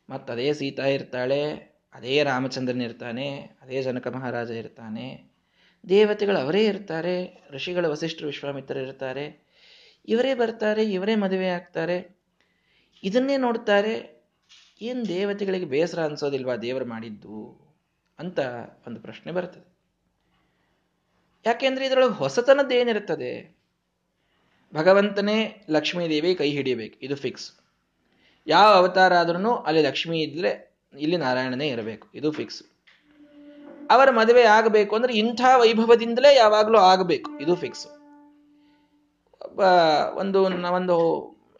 ಮತ್ತು ಅದೇ ಸೀತಾ ಇರ್ತಾಳೆ, ಅದೇ ರಾಮಚಂದ್ರನ್ ಇರ್ತಾನೆ, ಅದೇ ಜನಕ ಮಹಾರಾಜ ಇರ್ತಾನೆ. ದೇವತೆಗಳು ಅವರೇ ಇರ್ತಾರೆ, ಋಷಿಗಳ ವಸಿಷ್ಠರು ವಿಶ್ವಾಮಿತ್ರ ಇರ್ತಾರೆ. ಇವರೇ ಬರ್ತಾರೆ, ಇವರೇ ಮದುವೆ ಆಗ್ತಾರೆ. ಇದನ್ನೇ ನೋಡ್ತಾರೆ, ಏನು ದೇವತೆಗಳಿಗೆ ಬೇಸರ ಅನ್ಸೋದಿಲ್ವಾ ದೇವರು ಮಾಡಿದ್ದು ಅಂತ ಒಂದು ಪ್ರಶ್ನೆ ಬರ್ತದೆ. ಯಾಕೆಂದ್ರೆ ಇದರೊಳಗೆ ಹೊಸತನದ್ದು ಏನಿರುತ್ತದೆ ಭಗವಂತನೇ ಲಕ್ಷ್ಮೀದೇವಿ ಕೈ ಹಿಡಿಯಬೇಕು. ಇದು ಫಿಕ್ಸ್ ಯಾವ ಅವತಾರ ಆದ್ರೂ ಅಲ್ಲಿ ಲಕ್ಷ್ಮಿ ಇದ್ರೆ ಇಲ್ಲಿ ನಾರಾಯಣನೇ ಇರಬೇಕು. ಇದು ಫಿಕ್ಸ್ ಅವರ ಮದುವೆ ಆಗಬೇಕು ಅಂದ್ರೆ ಇಂಥ ವೈಭವದಿಂದಲೇ ಯಾವಾಗಲೂ ಆಗಬೇಕು. ಇದು ಫಿಕ್ಸ್ ಒಂದು ಒಂದು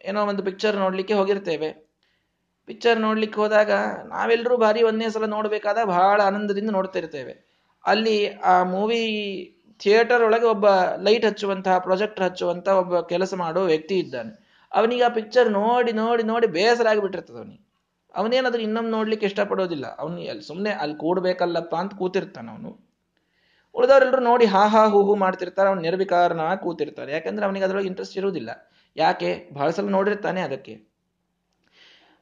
ಏನೋ ಒಂದು ಪಿಕ್ಚರ್ ನೋಡ್ಲಿಕ್ಕೆ ಹೋಗಿರ್ತೇವೆ. ಪಿಕ್ಚರ್ ನೋಡ್ಲಿಕ್ಕೆ ಹೋದಾಗ ನಾವೆಲ್ಲರೂ ಭಾರಿ ಒಂದೇ ಸಲ ನೋಡಬೇಕಾದ ಬಹಳ ಆನಂದದಿಂದ ನೋಡ್ತಿರ್ತೇವೆ. ಅಲ್ಲಿ ಆ ಮೂವಿ ಥಿಯೇಟರ್ ಒಳಗೆ ಒಬ್ಬ ಲೈಟ್ ಹಚ್ಚುವಂತಹ, ಪ್ರೊಜೆಕ್ಟರ್ ಹಚ್ಚುವಂತಹ ಒಬ್ಬ ಕೆಲಸ ಮಾಡುವ ವ್ಯಕ್ತಿ ಇದ್ದಾನೆ. ಅವನಿಗೆ ಆ ಪಿಕ್ಚರ್ ನೋಡಿ ನೋಡಿ ನೋಡಿ ಬೇಸರ ಆಗಿಬಿಟ್ಟಿರ್ತದೆ ಅವನಿಗೆ. ಅವನೇನಾದ್ರೂ ಇನ್ನೊಮ್ಮೆ ನೋಡ್ಲಿಕ್ಕೆ ಇಷ್ಟಪಡೋದಿಲ್ಲ. ಅವನು ಅಲ್ಲಿ ಸುಮ್ಮನೆ ಅಲ್ಲಿ ಕೂಡ್ಬೇಕಲ್ಲಪ್ಪ ಅಂತ ಕೂತಿರ್ತಾನೆ ಅವನು. ಉಳಿದವರೆಲ್ಲರೂ ನೋಡಿ ಹಾ ಹಾ, ಹೂ ಹೂ ಮಾಡ್ತಿರ್ತಾರೆ. ಅವ್ನು ನಿರ್ವಿಕಾರನ ಕೂತಿರ್ತಾರೆ ಯಾಕಂದ್ರೆ ಅವನಿಗೆ ಅದರೊಳಗೆ ಇಂಟ್ರೆಸ್ಟ್ ಇರುವುದಿಲ್ಲ. ಯಾಕೆ? ಬಹಳ ಸಲ ನೋಡಿರ್ತಾನೆ ಅದಕ್ಕೆ.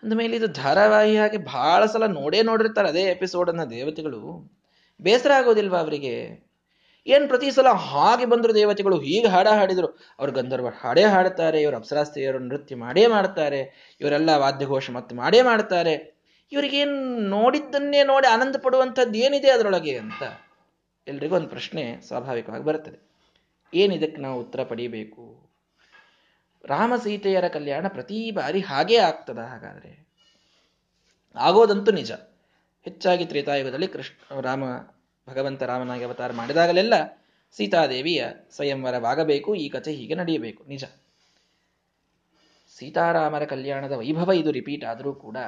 ಅಂದಮೇಲೆ ಇದು ಧಾರಾವಾಹಿಯಾಗಿ ಬಹಳ ಸಲ ನೋಡೇ ನೋಡಿರ್ತಾರೆ ಅದೇ ಎಪಿಸೋಡನ್ನ ದೇವತೆಗಳು. ಬೇಸರ ಆಗೋದಿಲ್ವಾ ಅವರಿಗೆ? ಏನ್ ಪ್ರತಿ ಸಲ ಹಾಗೆ ಬಂದ್ರು ದೇವತೆಗಳು, ಹೀಗೆ ಹಾಡ ಹಾಡಿದ್ರು. ಅವ್ರು ಗಂಧರ್ವ ಹಾಡೇ ಹಾಡ್ತಾರೆ ಇವರು ಅಪ್ಸರಾಸ್ತ್ರೀಯರು ನೃತ್ಯ ಮಾಡೇ ಮಾಡ್ತಾರೆ, ಇವರೆಲ್ಲ ವಾದ್ಯಘೋಷ ಮತ್ತೆ ಮಾಡೇ ಮಾಡ್ತಾರೆ. ಇವರಿಗೇನ್ ನೋಡಿದ್ದನ್ನೇ ನೋಡಿ ಆನಂದ ಪಡುವಂಥದ್ದು ಏನಿದೆ ಅದರೊಳಗೆ ಅಂತ ಎಲ್ರಿಗೂ ಒಂದು ಪ್ರಶ್ನೆ ಸ್ವಾಭಾವಿಕವಾಗಿ ಬರ್ತದೆ ಏನಿದಕ್ಕೆ ನಾವು ಉತ್ತರ ಪಡೀಬೇಕು? ರಾಮ ಸೀತೆಯರ ಕಲ್ಯಾಣ ಪ್ರತಿ ಬಾರಿ ಹಾಗೇ ಆಗ್ತದ ಹಾಗಾದರೆ? ಆಗೋದಂತೂ ನಿಜ. ಹೆಚ್ಚಾಗಿ ತ್ರೇತಾಯುಗದಲ್ಲಿ ಕೃಷ್ಣ, ರಾಮ ಭಗವಂತ ರಾಮನಾಗಿ ಅವತಾರ ಮಾಡಿದಾಗಲೆಲ್ಲ ಸೀತಾದೇವಿಯ ಸ್ವಯಂವರವಾಗಬೇಕು, ಈ ಕಥೆ ಹೀಗೆ ನಡೆಯಬೇಕು. ನಿಜ. ಸೀತಾರಾಮರ ಕಲ್ಯಾಣದ ವೈಭವ ಇದು ರಿಪೀಟ್ ಆದರೂ ಕೂಡ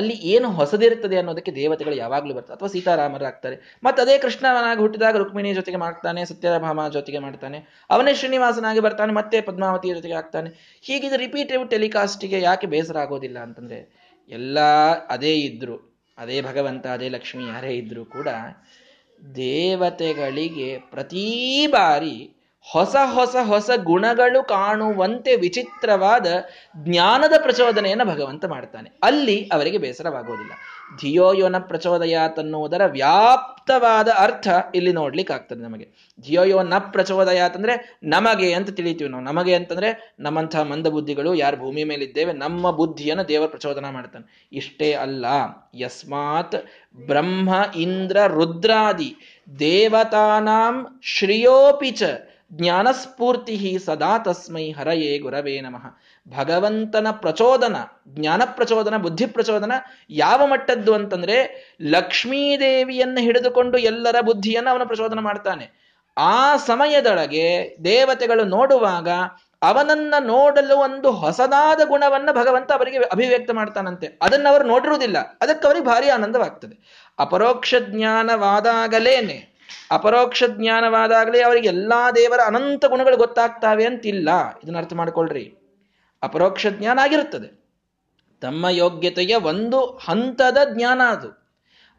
ಅಲ್ಲಿ ಏನು ಹೊಸದಿರುತ್ತದೆ ಅನ್ನೋದಕ್ಕೆ ದೇವತೆಗಳು ಯಾವಾಗಲೂ ಬರ್ತಾರೆ. ಅಥವಾ ಸೀತಾರಾಮರಾಗ್ತಾರೆ ಮತ್ತೆ ಅದೇ ಕೃಷ್ಣನಾಗಿ ಹುಟ್ಟಿದಾಗ ರುಕ್ಮಿಣಿಯ ಜೊತೆಗೆ ಮಾಡ್ತಾನೆ ಸತ್ಯಭಾಮ ಜೊತೆಗೆ ಮಾಡ್ತಾನೆ, ಅವನೇ ಶ್ರೀನಿವಾಸನಾಗಿ ಬರ್ತಾನೆ, ಮತ್ತೆ ಪದ್ಮಾವತಿಯ ಜೊತೆಗೆ ಆಗ್ತಾನೆ. ಹೀಗಿದು ರಿಪೀಟಿವ್ ಟೆಲಿಕಾಸ್ಟಿಗೆ ಯಾಕೆ ಬೇಸರ ಆಗೋದಿಲ್ಲ ಅಂತಂದರೆ, ಎಲ್ಲ ಅದೇ ಇದ್ದರು ಅದೇ ಭಗವಂತ, ಅದೇ ಲಕ್ಷ್ಮಿ ಯಾರೇ ಇದ್ದರೂ ಕೂಡ ದೇವತೆಗಳಿಗೆ ಪ್ರತಿ ಬಾರಿ ಹೊಸ ಹೊಸ ಹೊಸ ಗುಣಗಳು ಕಾಣುವಂತೆ ವಿಚಿತ್ರವಾದ ಜ್ಞಾನದ ಪ್ರಚೋದನೆಯನ್ನು ಭಗವಂತ ಮಾಡ್ತಾನೆ. ಅಲ್ಲಿ ಅವರಿಗೆ ಬೇಸರವಾಗುವುದಿಲ್ಲ. ಧಿಯೋಯೋನ ಪ್ರಚೋದಯಾತ್ ಅನ್ನುವುದರ ವ್ಯಾಪ್ತವಾದ ಅರ್ಥ ಇಲ್ಲಿ ನೋಡ್ಲಿಕ್ಕೆ ಆಗ್ತದೆ ನಮಗೆ. ಧಿಯೋಯೋ ನ ಪ್ರಚೋದಯಾತ್ ಅಂದ್ರೆ ನಮಗೆ ಅಂತ ತಿಳಿತೀವಿ ನಾವು. ನಮಗೆ ಅಂತಂದ್ರೆ ನಮ್ಮಂತಹ ಮಂದ ಬುದ್ಧಿಗಳು ಯಾರು ಭೂಮಿ ಮೇಲಿದ್ದೇವೆ, ನಮ್ಮ ಬುದ್ಧಿಯನ್ನು ದೇವರ ಪ್ರಚೋದನ ಮಾಡ್ತಾನೆ. ಇಷ್ಟೇ ಅಲ್ಲ, ಯಸ್ಮಾತ್ ಬ್ರಹ್ಮ, ಇಂದ್ರ, ರುದ್ರಾದಿ, ದೇವತಾನಾಂ ಶ್ರಿಯೋಪಿಚ ಜ್ಞಾನಸ್ಫೂರ್ತಿ ಸದಾ ತಸ್ಮೈ ಹರಯೇ ಗುರವೇ ನಮಃ. ಭಗವಂತನ ಪ್ರಚೋದನ, ಜ್ಞಾನ ಪ್ರಚೋದನ, ಬುದ್ಧಿ ಪ್ರಚೋದನ ಯಾವ ಮಟ್ಟದ್ದು ಅಂತಂದ್ರೆ ಲಕ್ಷ್ಮೀದೇವಿಯನ್ನು ಹಿಡಿದುಕೊಂಡು ಎಲ್ಲರ ಬುದ್ಧಿಯನ್ನು ಅವನು ಪ್ರಚೋದನ ಮಾಡ್ತಾನೆ. ಆ ಸಮಯದೊಳಗೆ ದೇವತೆಗಳು ನೋಡುವಾಗ ಅವನನ್ನ ನೋಡಲು ಒಂದು ಹೊಸದಾದ ಗುಣವನ್ನ ಭಗವಂತ ಅವರಿಗೆ ಅಭಿವ್ಯಕ್ತ ಮಾಡ್ತಾನಂತೆ. ಅದನ್ನ ಅವರು ನೋಡಿರುವುದಿಲ್ಲ. ಅದಕ್ಕೆ ಅವರಿಗೆ ಭಾರಿ ಆನಂದವಾಗ್ತದೆ. ಅಪರೋಕ್ಷ ಜ್ಞಾನವಾದಾಗಲೇನೆ. ಅಪರೋಕ್ಷ ಜ್ಞಾನವಾದಾಗಲೇ ಅವರಿಗೆ ಎಲ್ಲಾ ದೇವರ ಅನಂತ ಗುಣಗಳು ಗೊತ್ತಾಗ್ತಾವೆ ಅಂತಿಲ್ಲ. ಇದನ್ನ ಅರ್ಥ ಮಾಡ್ಕೊಳ್ರಿ. ಅಪರೋಕ್ಷ ಜ್ಞಾನ ಆಗಿರುತ್ತದೆ. ತಮ್ಮ ಯೋಗ್ಯತೆಯ ಒಂದು ಹಂತದ ಜ್ಞಾನ ಅದು.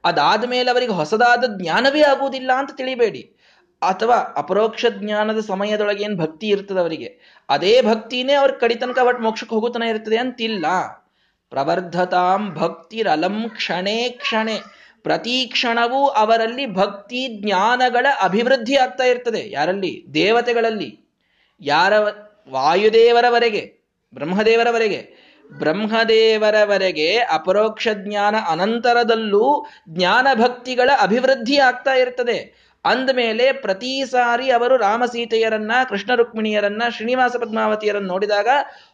ಅದಾದ ಮೇಲೆ ಅವರಿಗೆ ಹೊಸದಾದ ಜ್ಞಾನವೇ ಆಗುವುದಿಲ್ಲ ಅಂತ ತಿಳಿಬೇಡಿ. ಅಥವಾ ಅಪರೋಕ್ಷ ಜ್ಞಾನದ ಸಮಯದೊಳಗೆ ಏನು ಭಕ್ತಿ ಇರ್ತದೆ ಅವರಿಗೆ? ಅದೇ ಭಕ್ತಿನೇ ಅವ್ರ ಕಡಿತನಕ ಒಟ್ಟು ಮೋಕ್ಷಕ್ಕೆ ಹೋಗುತ್ತಾನೆ ಇರ್ತದೆ ಅಂತಿಲ್ಲ. ಪ್ರವರ್ಧತಾಂ ಭಕ್ತಿರಲಂ ಕ್ಷಣೇ ಕ್ಷಣೆ. ಪ್ರತಿ ಕ್ಷಣವೂ ಅವರಲ್ಲಿ ಭಕ್ತಿ ಜ್ಞಾನಗಳ ಅಭಿವೃದ್ಧಿ ಆಗ್ತಾ ಇರ್ತದೆ. ಯಾರಲ್ಲಿ? ದೇವತೆಗಳಲ್ಲಿ. ಯಾರ ವಾಯುದೇವರವರೆಗೆ? ಬ್ರಹ್ಮದೇವರವರೆಗೆ. ಬ್ರಹ್ಮದೇವರವರೆಗೆ ಅಪರೋಕ್ಷ ಜ್ಞಾನ ಅನಂತರದಲ್ಲೂ ಜ್ಞಾನ ಭಕ್ತಿಗಳ ಅಭಿವೃದ್ಧಿ ಆಗ್ತಾ ಇರ್ತದೆ. ಅಂದಮೇಲೆ ಪ್ರತಿ ಸಾರಿ ಅವರು ರಾಮಸೀತೆಯರನ್ನ ಕೃಷ್ಣ ರುಕ್ಮಿಣಿಯರನ್ನ ಶ್ರೀನಿವಾಸ ಪದ್ಮಾವತಿಯರನ್ನು ನೋಡಿದಾಗ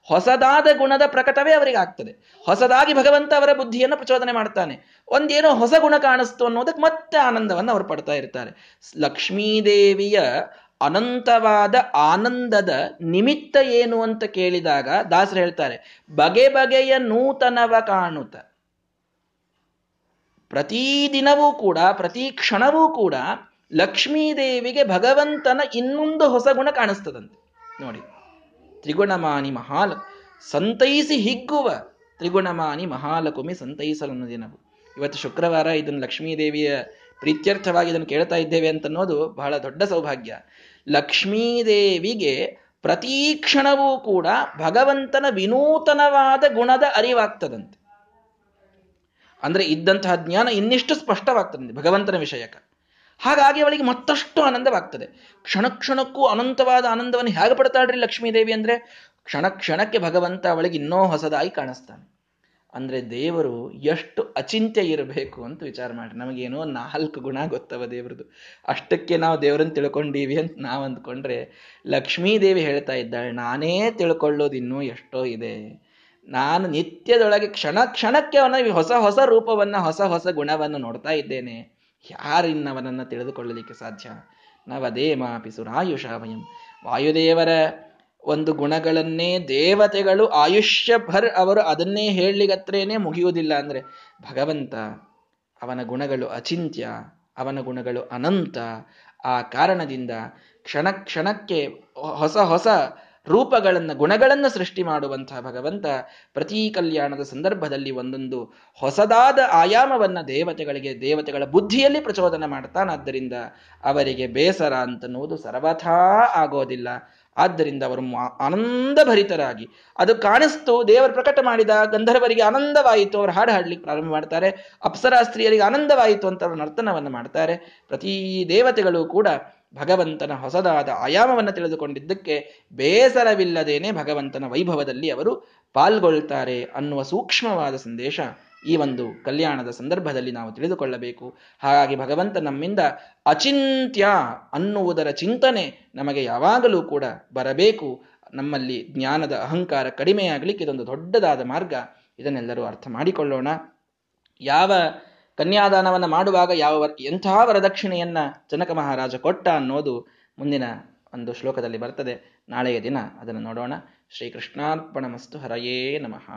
ಹೊಸದಾದ ಗುಣದ ಪ್ರಕಟವೇ ಅವರಿಗೆ ಆಗ್ತದೆ. ಹೊಸದಾಗಿ ಭಗವಂತ ಅವರ ಬುದ್ಧಿಯನ್ನು ಪ್ರಚೋದನೆ ಮಾಡ್ತಾನೆ. ಒಂದೇನೋ ಹೊಸ ಗುಣ ಕಾಣಿಸ್ತು ಅನ್ನೋದಕ್ಕೆ ಮತ್ತೆ ಆನಂದವನ್ನು ಅವರು ಪಡ್ತಾ ಇರ್ತಾರೆ. ಲಕ್ಷ್ಮೀದೇವಿಯ ಅನಂತವಾದ ಆನಂದದ ನಿಮಿತ್ತ ಏನು ಅಂತ ಕೇಳಿದಾಗ ದಾಸರು ಹೇಳ್ತಾರೆ, ಬಗೆ ಬಗೆಯ ನೂತನವ ಕಾಣುತ್ತ ಪ್ರತಿದಿನವೂ ಕೂಡ, ಪ್ರತಿ ಕ್ಷಣವೂ ಕೂಡ ಲಕ್ಷ್ಮೀದೇವಿಗೆ ಭಗವಂತನ ಇನ್ನೊಂದು ಹೊಸ ಗುಣ ಕಾಣಿಸ್ತದಂತೆ. ನೋಡಿ, ತ್ರಿಗುಣಮಾನಿ ಮಹಾಲ, ಸಂತೈಸಿ ಹಿಗ್ಗುವ ತ್ರಿಗುಣಮಾನಿ ಮಹಾಲಕುಮಿ ಸಂತೈಸಲನ್ನು ದಿನವು. ಇವತ್ತು ಶುಕ್ರವಾರ ಇದನ್ನು ಲಕ್ಷ್ಮೀದೇವಿಯ ಪ್ರೀತ್ಯರ್ಥವಾಗಿ ಇದನ್ನು ಕೇಳ್ತಾ ಇದ್ದೇವೆ ಅಂತ ಅನ್ನೋದು ಬಹಳ ದೊಡ್ಡ ಸೌಭಾಗ್ಯ. ಲಕ್ಷ್ಮೀದೇವಿಗೆ ಪ್ರತಿ ಕ್ಷಣವೂ ಕೂಡ ಭಗವಂತನ ವಿನೂತನವಾದ ಗುಣದ ಅರಿವಾಗ್ತದಂತೆ. ಅಂದ್ರೆ ಇದ್ದಂತಹ ಜ್ಞಾನ ಇನ್ನಿಷ್ಟು ಸ್ಪಷ್ಟವಾಗ್ತದಂತೆ ಭಗವಂತನ ವಿಷಯಕ ಹಾಗಾಗಿ ಅವಳಿಗೆ ಮತ್ತಷ್ಟು ಆನಂದವಾಗ್ತದೆ. ಕ್ಷಣ ಕ್ಷಣಕ್ಕೂ ಅನಂತವಾದ ಆನಂದವನ್ನು ಹೇಗೆ ಪಡ್ತಾಳ್ರಿ ಲಕ್ಷ್ಮೀದೇವಿ ಅಂದ್ರೆ, ಕ್ಷಣ ಕ್ಷಣಕ್ಕೆ ಭಗವಂತ ಅವಳಿಗೆ ಇನ್ನೂ ಹೊಸದಾಗಿ ಕಾಣಿಸ್ತಾನೆ. ಅಂದ್ರೆ ದೇವರು ಎಷ್ಟು ಅಚಿಂತ್ಯ ಇರಬೇಕು ಅಂತ ವಿಚಾರ ಮಾಡಿ ನಮಗೇನೋ ನಾಲ್ಕು ಗುಣ ಗೊತ್ತವ ದೇವ್ರದ್ದು ಅಷ್ಟಕ್ಕೆ ನಾವು ದೇವರನ್ನು ತಿಳ್ಕೊಂಡೀವಿ ಅಂತ ನಾವು ಅಂದ್ಕೊಂಡ್ರೆ ಲಕ್ಷ್ಮೀದೇವಿ ಹೇಳ್ತಾ ಇದ್ದಾಳೆ, ನಾನೇ ತಿಳ್ಕೊಳ್ಳೋದು ಇನ್ನೂ ಎಷ್ಟೋ ಇದೆ. ನಾನು ನಿತ್ಯದೊಳಗೆ ಕ್ಷಣ ಕ್ಷಣಕ್ಕೆ ಅವನ ಹೊಸ ಹೊಸ ರೂಪವನ್ನ, ಹೊಸ ಹೊಸ ಗುಣವನ್ನು ನೋಡ್ತಾ ಇದ್ದೇನೆ. ಯಾರಿನ್ನವನನ್ನು ತಿಳಿದುಕೊಳ್ಳಲಿಕ್ಕೆ ಸಾಧ್ಯ? ನವದೇ ಮಾಪಿ ಸುರಾಯುಷ ವಯಂ. ವಾಯುದೇವರ ಒಂದು ಗುಣಗಳನ್ನೇ ದೇವತೆಗಳು ಆಯುಷ್ಯ ಭರ್ ಅವರು ಅದನ್ನೇ ಹೇಳಲಿಗತ್ರೇನೆ ಮುಗಿಯುವುದಿಲ್ಲ ಅಂದ್ರೆ ಭಗವಂತ ಅವನ ಗುಣಗಳು ಅಚಿಂತ್ಯ, ಅವನ ಗುಣಗಳು ಅನಂತ. ಆ ಕಾರಣದಿಂದ ಕ್ಷಣ ಕ್ಷಣಕ್ಕೆ ಹೊಸ ಹೊಸ ರೂಪಗಳನ್ನು, ಗುಣಗಳನ್ನು ಸೃಷ್ಟಿ ಮಾಡುವಂತಹ ಭಗವಂತ ಪ್ರತಿ ಕಲ್ಯಾಣದ ಸಂದರ್ಭದಲ್ಲಿ ಒಂದೊಂದು ಹೊಸದಾದ ಆಯಾಮವನ್ನು ದೇವತೆಗಳಿಗೆ, ದೇವತೆಗಳ ಬುದ್ಧಿಯಲ್ಲಿ ಪ್ರಚೋದನೆ ಮಾಡ್ತಾನಾದ್ದರಿಂದ ಅವರಿಗೆ ಬೇಸರ ಅಂತನ್ನುವುದು ಸರ್ವಥಾ ಆಗೋದಿಲ್ಲ. ಆದ್ದರಿಂದ ಅವರು ಆನಂದಭರಿತರಾಗಿ. ಅದು ಕಾಣಿಸ್ತು, ದೇವರು ಪ್ರಕಟ ಮಾಡಿದ ಗಂಧರ್ವರಿಗೆ ಆನಂದವಾಯಿತು, ಅವರು ಹಾಡು ಹಾಡ್ಲಿಕ್ಕೆ ಪ್ರಾರಂಭ ಮಾಡ್ತಾರೆ ಅಪ್ಸರಾಸ್ತ್ರೀಯರಿಗೆ ಆನಂದವಾಯಿತು ಅಂತ ಅವರು ನರ್ತನವನ್ನು ಮಾಡ್ತಾರೆ. ಪ್ರತಿ ದೇವತೆಗಳು ಕೂಡ ಭಗವಂತನ ಹೊಸದಾದ ಆಯಾಮವನ್ನು ತಿಳಿದುಕೊಂಡಿದ್ದಕ್ಕೆ ಬೇಸರವಿಲ್ಲದೇನೆ ಭಗವಂತನ ವೈಭವದಲ್ಲಿ ಅವರು ಪಾಲ್ಗೊಳ್ತಾರೆ ಅನ್ನುವ ಸೂಕ್ಷ್ಮವಾದ ಸಂದೇಶ ಈ ಒಂದು ಕಲ್ಯಾಣದ ಸಂದರ್ಭದಲ್ಲಿ ನಾವು ತಿಳಿದುಕೊಳ್ಳಬೇಕು. ಹಾಗಾಗಿ ಭಗವಂತ ನಮ್ಮಿಂದ ಅಚಿಂತ್ಯ ಅನ್ನುವುದರ ಚಿಂತನೆ ನಮಗೆ ಯಾವಾಗಲೂ ಕೂಡ ಬರಬೇಕು. ನಮ್ಮಲ್ಲಿ ಜ್ಞಾನದ ಅಹಂಕಾರ ಕಡಿಮೆಯಾಗಲಿಕ್ಕೆ ಇದೊಂದು ದೊಡ್ಡದಾದ ಮಾರ್ಗ. ಇದನ್ನೆಲ್ಲರೂ ಅರ್ಥ ಮಾಡಿಕೊಳ್ಳೋಣ. ಯಾವ ಕನ್ಯಾದಾನವನ್ನು ಮಾಡುವಾಗ ಯಾವ ಎಂತಹ ವರದಕ್ಷಿಣೆಯನ್ನ ಜನಕ ಮಹಾರಾಜ ಕೊಟ್ಟ ಅನ್ನೋದು ಮುಂದಿನ ಒಂದು ಶ್ಲೋಕದಲ್ಲಿ ಬರ್ತದೆ. ನಾಳೆಯ ದಿನ ಅದನ್ನು ನೋಡೋಣ. ಶ್ರೀಕೃಷ್ಣಾರ್ಪಣ ಮಸ್ತು ಹರಯೇ ನಮಃ.